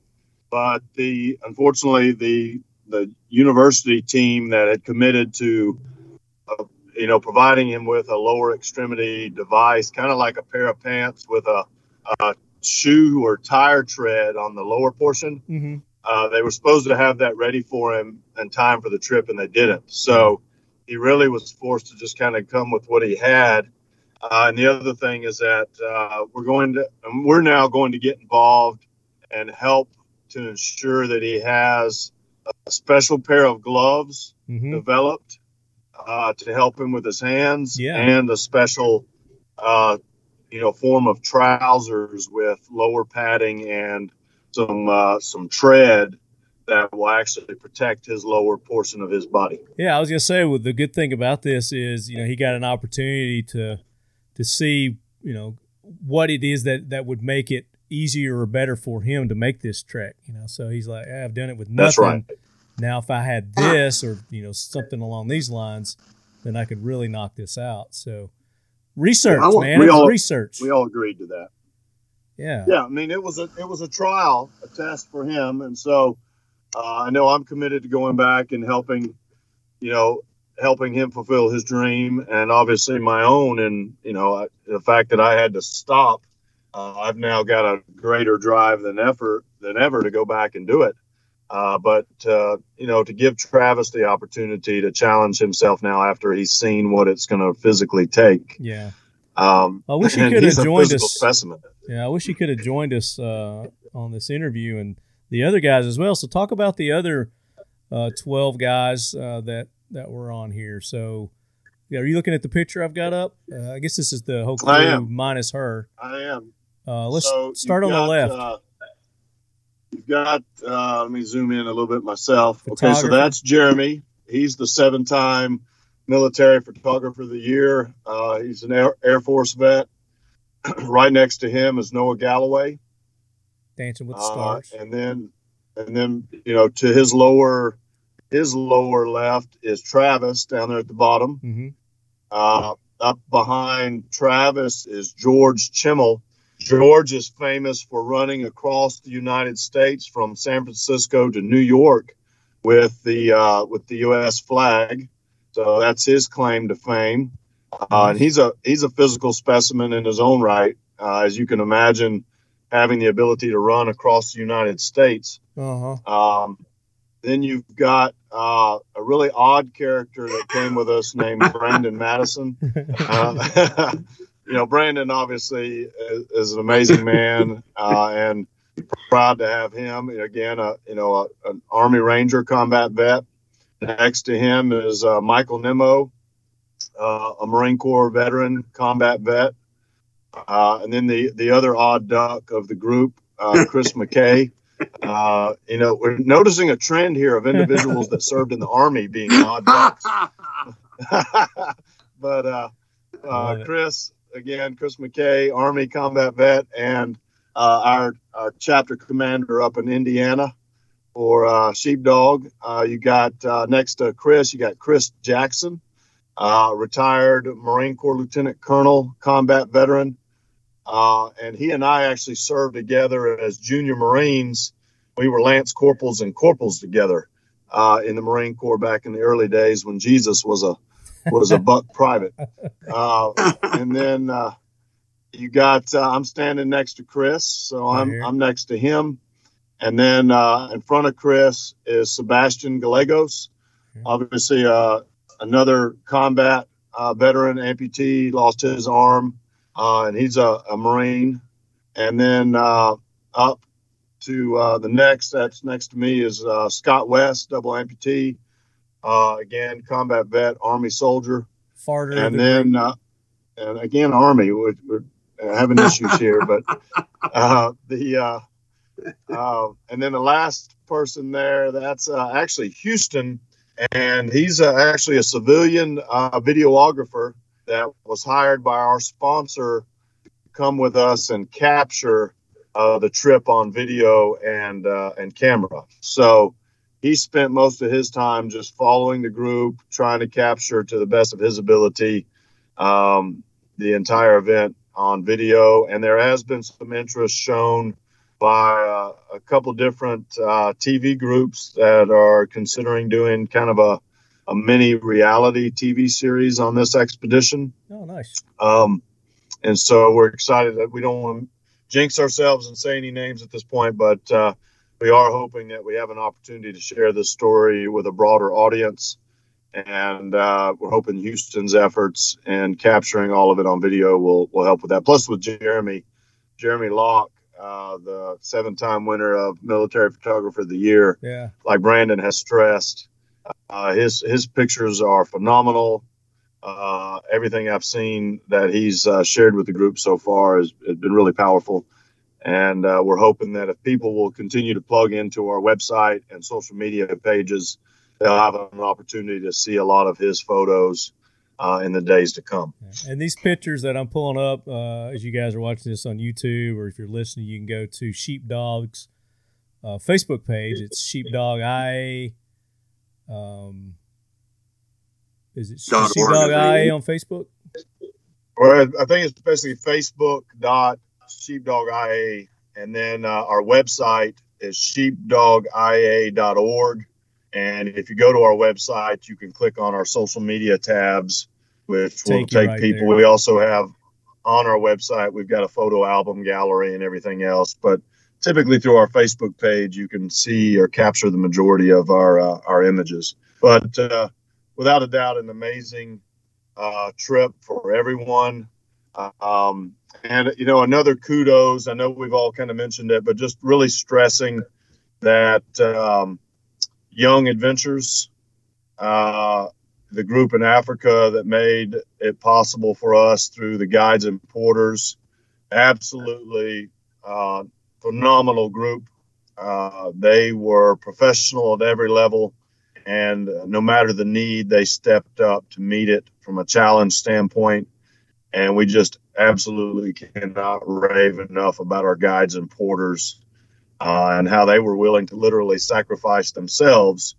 but the unfortunately the the university team that had committed to, uh, you know, providing him with a lower extremity device, kind of like a pair of pants with a, a shoe or tire tread on the lower portion. Mm-hmm. Uh, they were supposed to have that ready for him in time for the trip, and they didn't. So he really was forced to just kind of come with what he had. Uh, and the other thing is that uh, we're going to, we're now going to get involved and help to ensure that he has a special pair of gloves mm-hmm. developed uh, to help him with his hands yeah. and a special uh, you know form of trousers with lower padding and some uh, some tread that will actually protect his lower portion of his body. Yeah, I was gonna say. Well, the good thing about this is, you know, he got an opportunity to to see, you know, what it is that that would make it easier or better for him to make this trek. You know, so he's like, I've done it with nothing. Right. Now, if I had this or you know something along these lines, then I could really knock this out. So research, man, we all- research. We all agreed to that. yeah. Yeah, I mean it was a it was a trial, a test for him, and so uh, I know I'm committed to going back and helping, you know, helping him fulfill his dream, and obviously my own. And you know, I, the fact that I had to stop, uh, I've now got a greater drive than ever than ever to go back and do it. Uh, but uh, you know, to give Travis the opportunity to challenge himself now after he's seen what it's going to physically take. Yeah. Um, I wish he could have joined us. Specimen. Yeah, I wish he could have joined us uh, on this interview and the other guys as well. So talk about the other uh, twelve guys uh, that that were on here. So, yeah, are you looking at the picture I've got up? Uh, I guess this is the whole crew minus her. I am. Uh, let's So start on you've the left. Uh, you've got, uh, let me zoom in a little bit myself. Okay, so that's Jeremy. He's the seven time military photographer of the year. Uh, he's an Air, Air Force vet. right next to him is Noah Galloway. Dancing with the Uh, Stars. and then, and then, you know, to his lower, his lower left is Travis down there at the bottom. hmm Uh, up behind Travis is George Chimmel. George is famous for running across the United States from San Francisco to New York with the uh, with the U.S. flag. So that's his claim to fame. Uh, and he's a he's a physical specimen in his own right, uh, as you can imagine, having the ability to run across the United States. Uh huh. Um, then you've got uh, a really odd character that came with us named Brandon Madison. You know, Brandon obviously is, is an amazing man, uh, and proud to have him. Again, a, you know, a, an Army Ranger combat vet. Next to him is uh, Michael Nimmo, uh, a Marine Corps veteran combat vet. Uh, and then the, the other odd duck of the group, uh, Chris Mackay. Uh, you know, we're noticing a trend here of individuals that served in the Army being odd ducks. but uh, uh, Chris, again, Chris Mackay, Army combat vet, and uh, our, our chapter commander up in Indiana for uh, Sheepdog. Uh, you got uh, next to Chris, you got Chris Jackson, uh, retired Marine Corps Lieutenant Colonel, combat veteran. Uh, and he and I actually served together as junior Marines. We were Lance Corporals and Corporals together uh, in the Marine Corps back in the early days when Jesus was a was a buck private. Uh, and then uh, you got uh, I'm standing next to Chris, so I'm. I'm next to him. And then uh, in front of Chris is Sebastian Gallegos, obviously uh, another combat uh, veteran, amputee, lost his arm, uh, and he's a, a Marine. And then uh, up to uh, the next, that's next to me is uh, Scott West, double amputee, uh, again combat vet, Army soldier Farter. and then uh, and again army we're, we're having issues here but uh, the uh, uh, and then the last person there that's uh, actually houston and he's uh, actually a civilian uh, videographer that was hired by our sponsor to come with us and capture uh, the trip on video and uh, and camera so he spent most of his time just following the group, trying to capture to the best of his ability um, the entire event on video. And there has been some interest shown by uh, a couple different uh, TV groups that are considering doing kind of a, a mini reality TV series on this expedition. Oh, nice. Um, and so we're excited that we don't want to jinx ourselves and say any names at this point, but uh, we are hoping that we have an opportunity to share this story with a broader audience. And uh, we're hoping Houston's efforts and capturing all of it on video will, will help with that. Plus, with Jeremy, Jeremy Lock, uh, the seven time winner of Military Photographer of the Year, Yeah. like Brandon has stressed, uh, his his pictures are phenomenal. Uh, everything I've seen that he's uh, shared with the group so far has, has been really powerful, And uh, we're hoping that if people will continue to plug into our website and social media pages, they'll have an opportunity to see a lot of his photos uh, in the days to come. And these pictures that I'm pulling up, uh, as you guys are watching this on YouTube, or if you're listening, you can go to Sheepdog's uh, Facebook page. It's Sheepdog I. Um, is it Dot Sheepdog I on Facebook? Or I think it's basically Facebook dot sheepdog IA, and then uh, our website is sheepdogia.org. And if you go to our website, you can click on our social media tabs, which will Take you take right people. there. We also have on our website, we've got a photo album gallery and everything else. But typically through our Facebook page, you can see or capture the majority of our uh, our images. But uh, without a doubt, an amazing uh, trip for everyone. Um, and you know, another kudos. I know we've all kind of mentioned it, but just really stressing that um, Young Adventures, uh, the group in Africa that made it possible for us through the guides and porters, absolutely uh, phenomenal group. Uh, they were professional at every level, and no matter the need, they stepped up to meet it from a challenge standpoint. And we just absolutely cannot rave enough about our guides and porters uh, and how they were willing to literally sacrifice themselves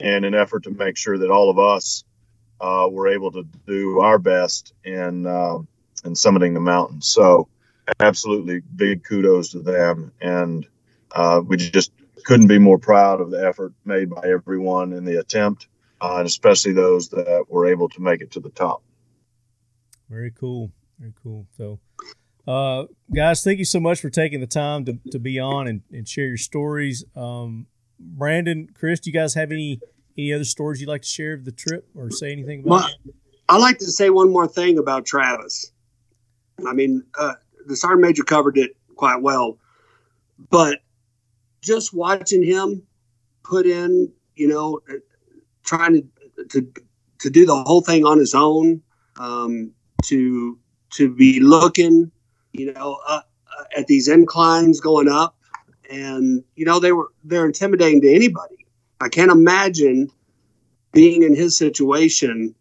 in an effort to make sure that all of us uh, were able to do our best in uh, in summiting the mountain. So, absolutely big kudos to them, and uh, we just couldn't be more proud of the effort made by everyone in the attempt, uh, and especially those that were able to make it to the top. Very cool. Very cool. So, uh, guys, thank you so much for taking the time to, to be on and, and share your stories. Um, Brandon, Chris, do you guys have any any other stories you'd like to share of the trip or say anything about? Well, I'd like to say one more thing about Travis. I mean, uh, the sergeant major covered it quite well, but just watching him put in, you know, uh, trying to to to do the whole thing on his own, um, to to be looking, you know, uh, at these inclines going up, and you know they were they're intimidating to anybody. I can't imagine being in his situation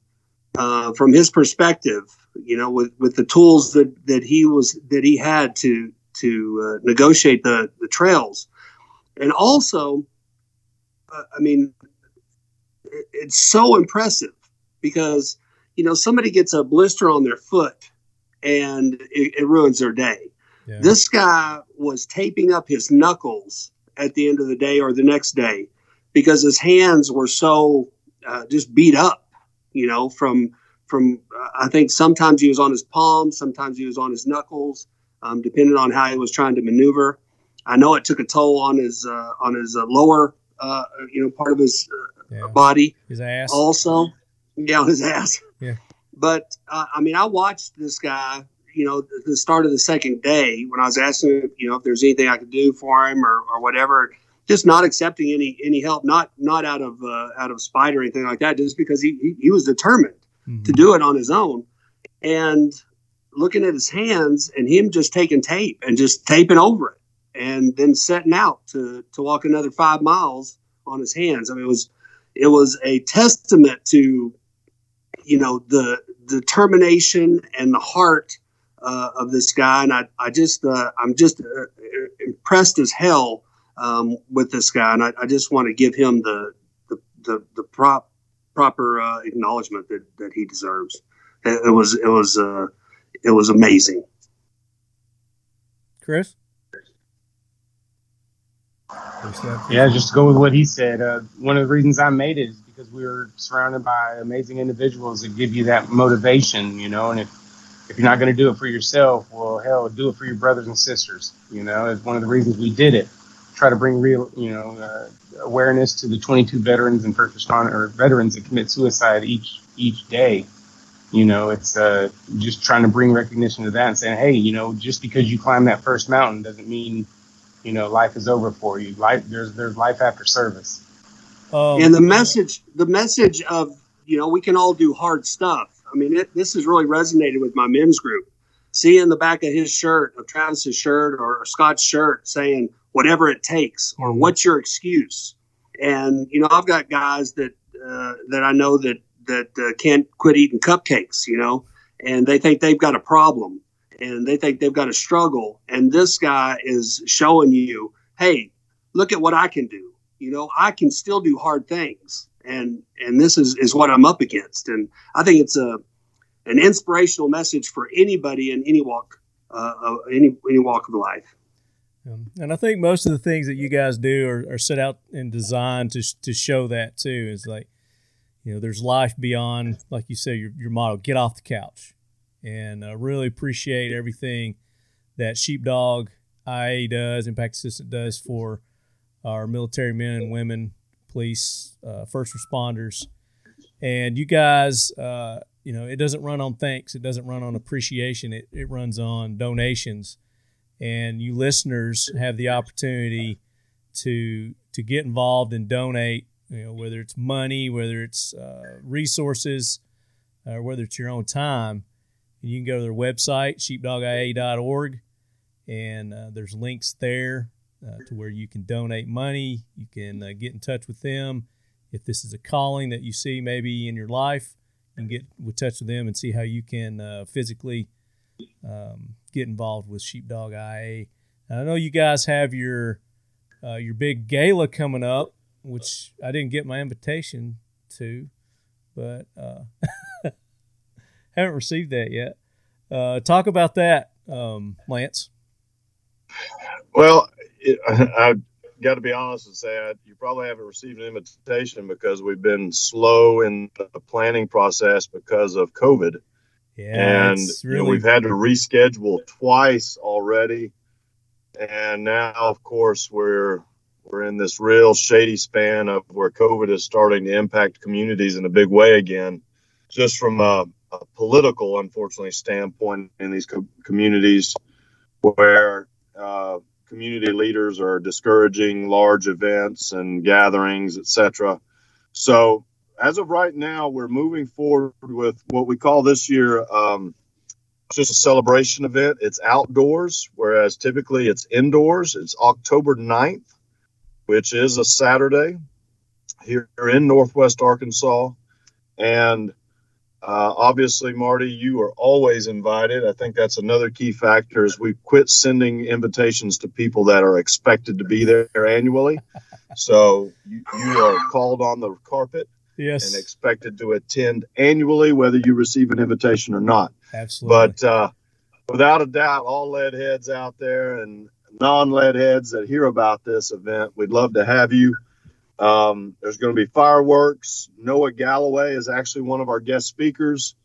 uh, from his perspective. You know, with, with the tools that, that he was that he had to to uh, negotiate the the trails, and also, uh, I mean, it, it's so impressive because you know somebody gets a blister on their foot and it, it ruins their day. Yeah. This guy was taping up his knuckles at the end of the day or the next day because his hands were so uh, just beat up, you know, from from uh, I think sometimes he was on his palms, sometimes he was on his knuckles, um, depending on how he was trying to maneuver. I know it took a toll on his uh, on his uh, lower, uh, you know, part of his uh, yeah. body His ass. also yeah on his ass Yeah. But uh, i mean i watched this guy you know the, the start of the second day when i was asking him you know if there's anything i could do for him or, or whatever just not accepting any any help not not out of uh, out of spite or anything like that just because he he, he was determined Mhm. to do it on his own and looking at his hands and him just taking tape and just taping over it and then setting out to to walk another five miles on his hands i mean it was it was a testament to you know the determination and the heart uh, of this guy and i, I just uh, i'm just uh, impressed as hell um, with this guy and i, I just want to give him the the, the, the prop, proper uh, acknowledgement that, that he deserves it, it was it was uh, it was amazing Chris. Yeah, just to go with what he said. Uh, one of the reasons I made it is because we were surrounded by amazing individuals that give you that motivation, you know. And if if you're not going to do it for yourself, well, hell, do it for your brothers and sisters. You know, it's one of the reasons we did it. Try to bring real, you know, uh, awareness to the 22 veterans and first responder or veterans that commit suicide each each day. You know, it's uh, just trying to bring recognition to that and saying, hey, you know, just because you climb that first mountain doesn't mean you know life is over for you. Life there's there's life after service. Um, and the message the message of you know we can all do hard stuff i mean it, this has really resonated with my men's group see in the back of his shirt, of Travis's shirt or Scott's shirt, saying whatever it takes, or what's your excuse? And you know, I've got guys that uh, that I know that that uh, can't quit eating cupcakes, you know, and they think they've got a problem and they think they've got a struggle. And this guy is showing you, hey, look at what I can do. You know, I can still do hard things, and and this is is what I'm up against. And I think it's a an inspirational message for anybody in any walk, uh, of any any walk of life. Um, and I think most of the things that you guys do are, are set out and designed to to show that too. Is like, you know, there's life beyond, like you say, your your motto: get off the couch. And I really appreciate everything that Sheepdog IA does, Impact Assistance does for our military men and women, police, uh, first responders. And you guys, uh, you know, it doesn't run on thanks, it doesn't run on appreciation, it, it runs on donations. And you listeners have the opportunity to to get involved and donate, you know, whether it's money, whether it's uh, resources, or whether it's your own time. And you can go to their website, sheepdogia.org, and uh, there's links there uh, to where you can donate money. You can uh, get in touch with them. If this is a calling that you see maybe in your life, you can get in touch with them and see how you can uh, physically um, get involved with Sheepdog IA. I know you guys have your uh, your big gala coming up, which I didn't get my invitation to, but uh, haven't received that yet. Talk about that, um, Lance. Well, it, I, have got to be honest and say I, you probably haven't received an invitation because we've been slow in the planning process because of COVID. Yeah, and really... you know, we've had to reschedule twice already, and now, of course, we're we're in this real shady span of where COVID is starting to impact communities in a big way again. Just from a, a political, unfortunately, standpoint in these co- communities, where uh, community leaders are discouraging large events and gatherings, etc. So, as of right now, we're moving forward with what we call this year um, just a celebration event. It's outdoors, whereas typically it's indoors. It's October 9th, which is a Saturday here in Northwest Arkansas. And uh, obviously, Marty, you are always invited. I think that's another key factor is we quit sending invitations to people that are expected to be there annually. So you, you are called on the carpet yes. and expected to attend annually, whether you receive an invitation or not. Absolutely. But uh, without a doubt, all lead heads out there and non lead heads that hear about this event, we'd love to have you. Um, there's going to be fireworks. Noah Galloway is actually one of our guest speakers,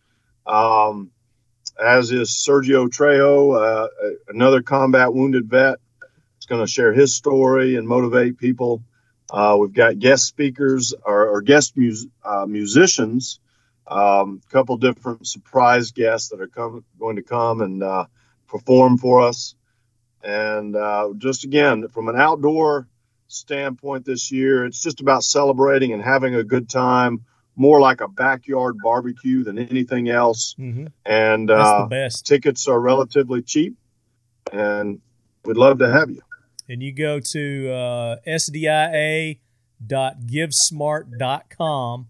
um, as is Sergio Trejo, uh, another combat wounded vet. Is going to share his story and motivate people. Uh, we've got guest speakers or, or guest mus- uh, musicians, a um, couple different surprise guests that are come, going to come and uh, perform for us. And uh, just again, from an outdoor standpoint this year. It's just about celebrating and having a good time, more like a backyard barbecue than anything else. Mm-hmm. And uh, the best. tickets are relatively cheap, and we'd love to have you. And you go to uh, sdia.givesmart.com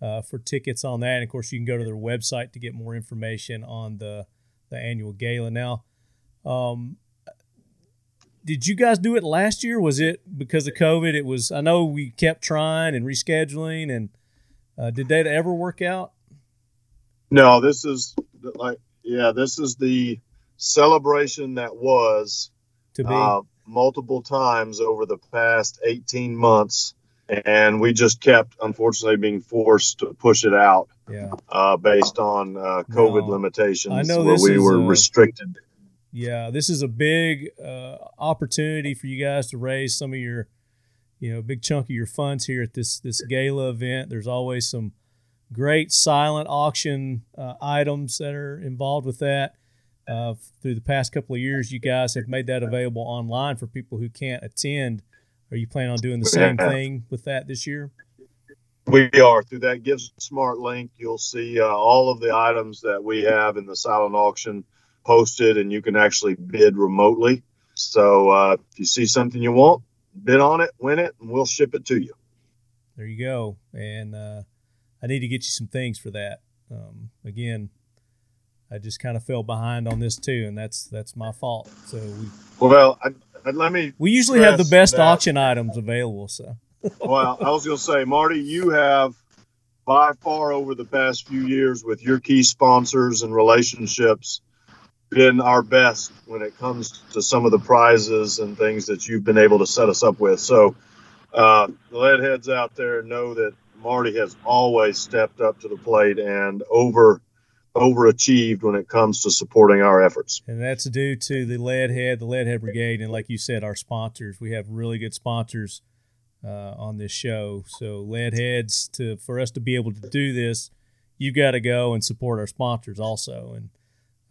uh, for tickets on that. And of course, you can go to their website to get more information on the, the annual gala. Now, um, did you guys do it last year? Was it because of COVID? It was. I know we kept trying and rescheduling, and uh, did that ever work out? No, this is like yeah, this is the celebration that was to be uh, multiple times over the past eighteen months, and we just kept unfortunately being forced to push it out. Yeah. Uh, based on uh, COVID No. limitations, I know where we were a- restricted. Yeah, this is a big uh, opportunity for you guys to raise some of your, you know, big chunk of your funds here at this this gala event. There's always some great silent auction uh, items that are involved with that. Uh, through the past couple of years, you guys have made that available online for people who can't attend. Are you planning on doing the same thing with that this year? We are through that Gives Smart link. You'll see uh, all of the items that we have in the silent auction, posted, and you can actually bid remotely. So uh, if you see something you want, bid on it, win it, and we'll ship it to you. There you go. And uh, I need to get you some things for that. Um, again, I just kind of fell behind on this too, and that's that's my fault. So we well, I, I, let me. We usually have the best that. auction items available. So. well, I was going to say, Marty, you have by far over the past few years with your key sponsors and relationships been our best when it comes to some of the prizes and things that you've been able to set us up with. So, uh, the lead heads out there know that Marty has always stepped up to the plate and over overachieved when it comes to supporting our efforts. And that's due to the Leadhead, the Leadhead Brigade, and like you said, our sponsors. We have really good sponsors uh, on this show. So Leadheads, to for us to be able to do this, you've got to go and support our sponsors also, and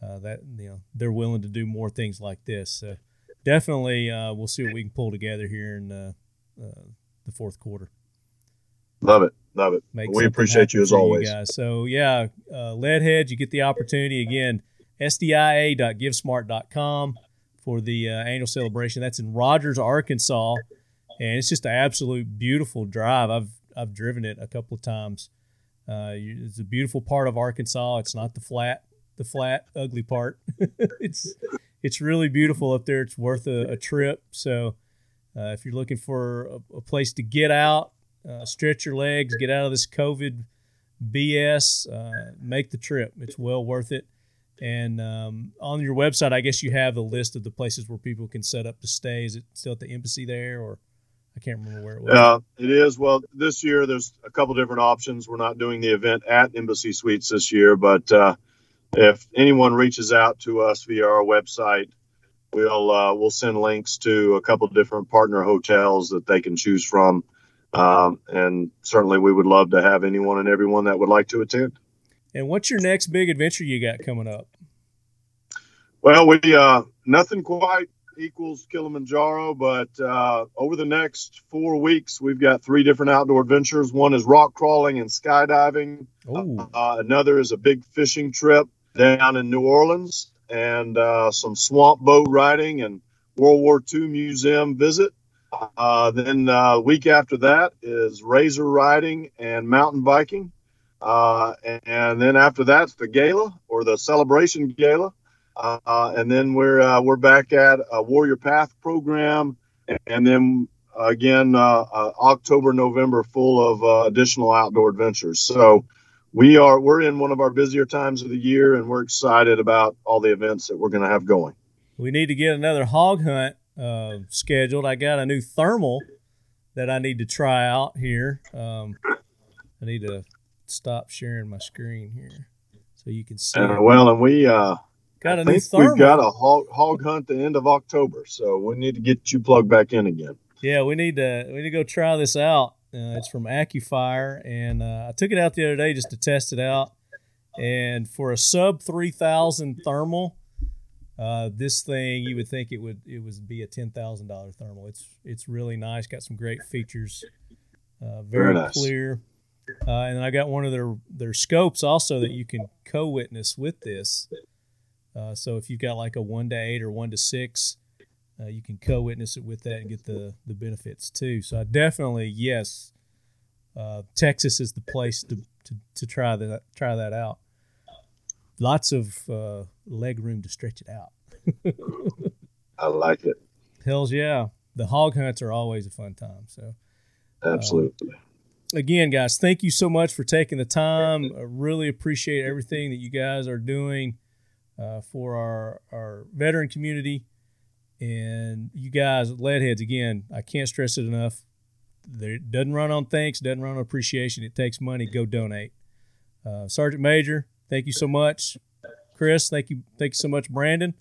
uh, that you know they're willing to do more things like this. So definitely, uh, we'll see what we can pull together here in uh, uh, the fourth quarter. Love it. Love it. Make we appreciate you as always. You guys. So, yeah, uh, Leadheads, you get the opportunity again, sdia.givesmart.com for the uh, annual celebration. That's in Rogers, Arkansas. And it's just an absolute beautiful drive. I've, I've driven it a couple of times. Uh, it's a beautiful part of Arkansas. It's not the flat, the flat, ugly part. it's, it's really beautiful up there. It's worth a, a trip. So, uh, if you're looking for a, a, place to get out, uh, stretch your legs, get out of this COVID BS, uh, make the trip. It's well worth it. And um, on your website, I guess you have a list of the places where people can set up to stay. Is it still at the embassy there, or I can't remember where it was? Uh, it is. Well, this year there's a couple different options. We're not doing the event at Embassy Suites this year, but uh, if anyone reaches out to us via our website, we'll uh, we'll send links to a couple different partner hotels that they can choose from um, and certainly we would love to have anyone and everyone that would like to attend. And what's your next big adventure you got coming up? Well, we uh, nothing quite equals Kilimanjaro, but uh, over the next four weeks, we've got three different outdoor adventures. One is rock crawling and skydiving. Uh, another is a big fishing trip down in New Orleans, and uh, some swamp boat riding and World War II museum visit. Uh, then uh, week after that is razor riding and mountain biking. Uh, and then after that's the gala or the celebration gala. Uh, and then we're uh, we're back at a Warrior Path program, and then again October November full of additional outdoor adventures. So we are we're in one of our busier times of the year, and we're excited about all the events that we're going to have going. We need to get another hog hunt uh, scheduled. I got a new thermal that I need to try out here. Um, I need to stop sharing my screen here so you can see. Uh, well, and we uh, got a new thermal. We've got a hog, hog hunt the end of October, so we need to get you plugged back in again. Yeah, we need to we need to go try this out. Uh, it's from AccuFire, and uh, I took it out the other day just to test it out. And for a sub three thousand thermal, uh, this thing, you would think it would it would be a ten thousand dollar thermal. It's it's really nice. Got some great features. Uh, very, nice. clear. Uh, and I got one of their their scopes also that you can co-witness with this. Uh, so if you've got like a one to eight or one to six, uh, you can co-witness it with that and get the the benefits too. So I definitely yes, uh, Texas is the place to, to, to try that try that out lots of uh, leg room to stretch it out. I like it. Hells yeah. The hog hunts are always a fun time. So absolutely. Um, again, guys, thank you so much for taking the time. I really appreciate everything that you guys are doing uh, for our our veteran community. And you guys, Leadheads, again, I can't stress it enough. It doesn't run on thanks, doesn't run on appreciation. It takes money. Go donate. Uh, Sergeant Major, Thank you so much, Chris. Thank you, thank you so much, Brandon.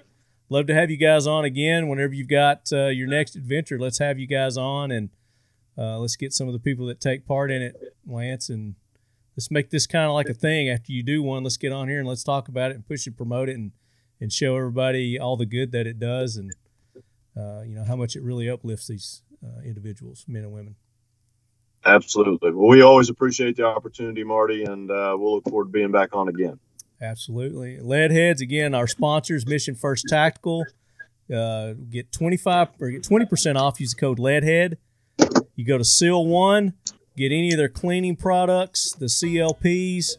Love to have you guys on again whenever you've got uh, your next adventure. Let's have you guys on and uh, let's get some of the people that take part in it, Lance, and let's make this kind of like a thing. After you do one, let's get on here and let's talk about it and push and promote it and and show everybody all the good that it does and uh, you know how much it really uplifts these uh, individuals, men and women. Absolutely. Well, we always appreciate the opportunity, Marty, and uh, we'll look forward to being back on again. Absolutely. Leadheads, again, our sponsors, Mission First Tactical. Uh, get 25 or get 20% off. Use the code Leadhead. You go to Seal One, get any of their cleaning products, the CLPs.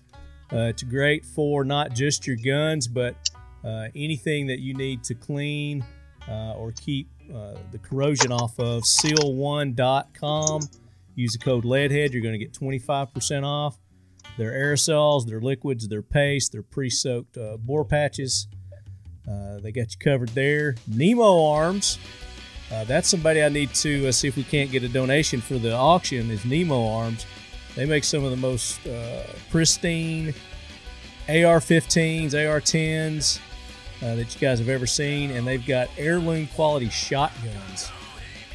Uh, it's great for not just your guns, but uh, anything that you need to clean or keep uh, the corrosion off of. Seal1.com. Use the code Leadhead. You're going to get 25% off. Their aerosols, their liquids, their paste, their pre-soaked uh, bore patches. Uh, they got you covered there. Nemo Arms. Uh, that's somebody I need to uh, see if we can't get a donation for the auction. Is Nemo Arms? They make some of the most uh, pristine AR-15s, AR-10s uh, that you guys have ever seen, and they've got heirloom quality shotguns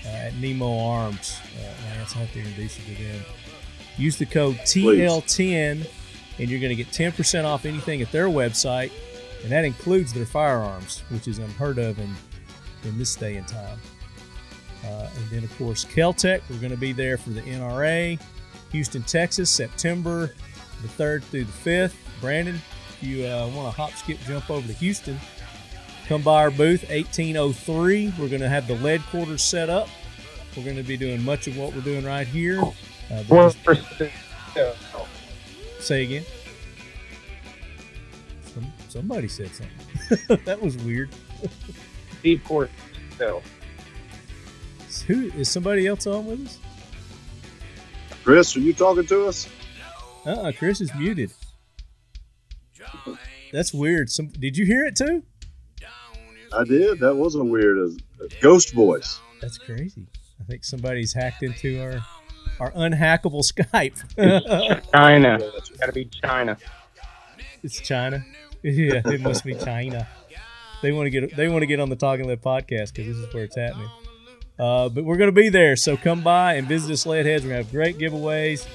uh, at Nemo Arms. Uh, Lance, I have to introduce you to them. Use the code TL10, and you're going to get 10% off anything at their website, and that includes their firearms, which is unheard of in, in this day and time. Uh, and then, of course, Keltec. We're going to be there for the NRA. Houston, Texas, September the 3rd through the 5th. Brandon, if you uh, want to hop, skip, jump over to Houston, come by our booth, 1803. We're going to have the lead quarters set up. We're going to be doing much of what we're doing right here. Uh, but just- say again. Some, somebody said something. that was weird. Steve Court. So Who is somebody else on with us? Chris, are you talking to us? Uh-uh, Chris is muted. That's weird. Some did you hear it too? I did. That wasn't weird as ghost voice. That's crazy. I think somebody's hacked into our our unhackable Skype. China. Gotta be China. it's China. Yeah, it must be China. They want to get they want to get on the Talking Lead podcast because this is where it's happening. Uh, but we're going to be there, so come by and visit us, Leadheads. We're going to have great giveaways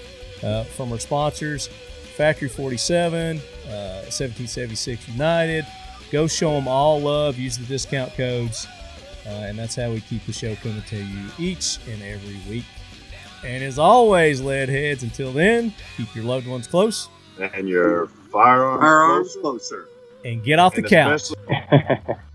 uh, from our sponsors, Factory 47, uh, 1776 United. Go show them all love. Use the discount codes, uh, and that's how we keep the show coming to you each and every week. And as always, lead heads, until then, keep your loved ones close And your firearms, Firearms closer. closer. and get off the And couch. especially-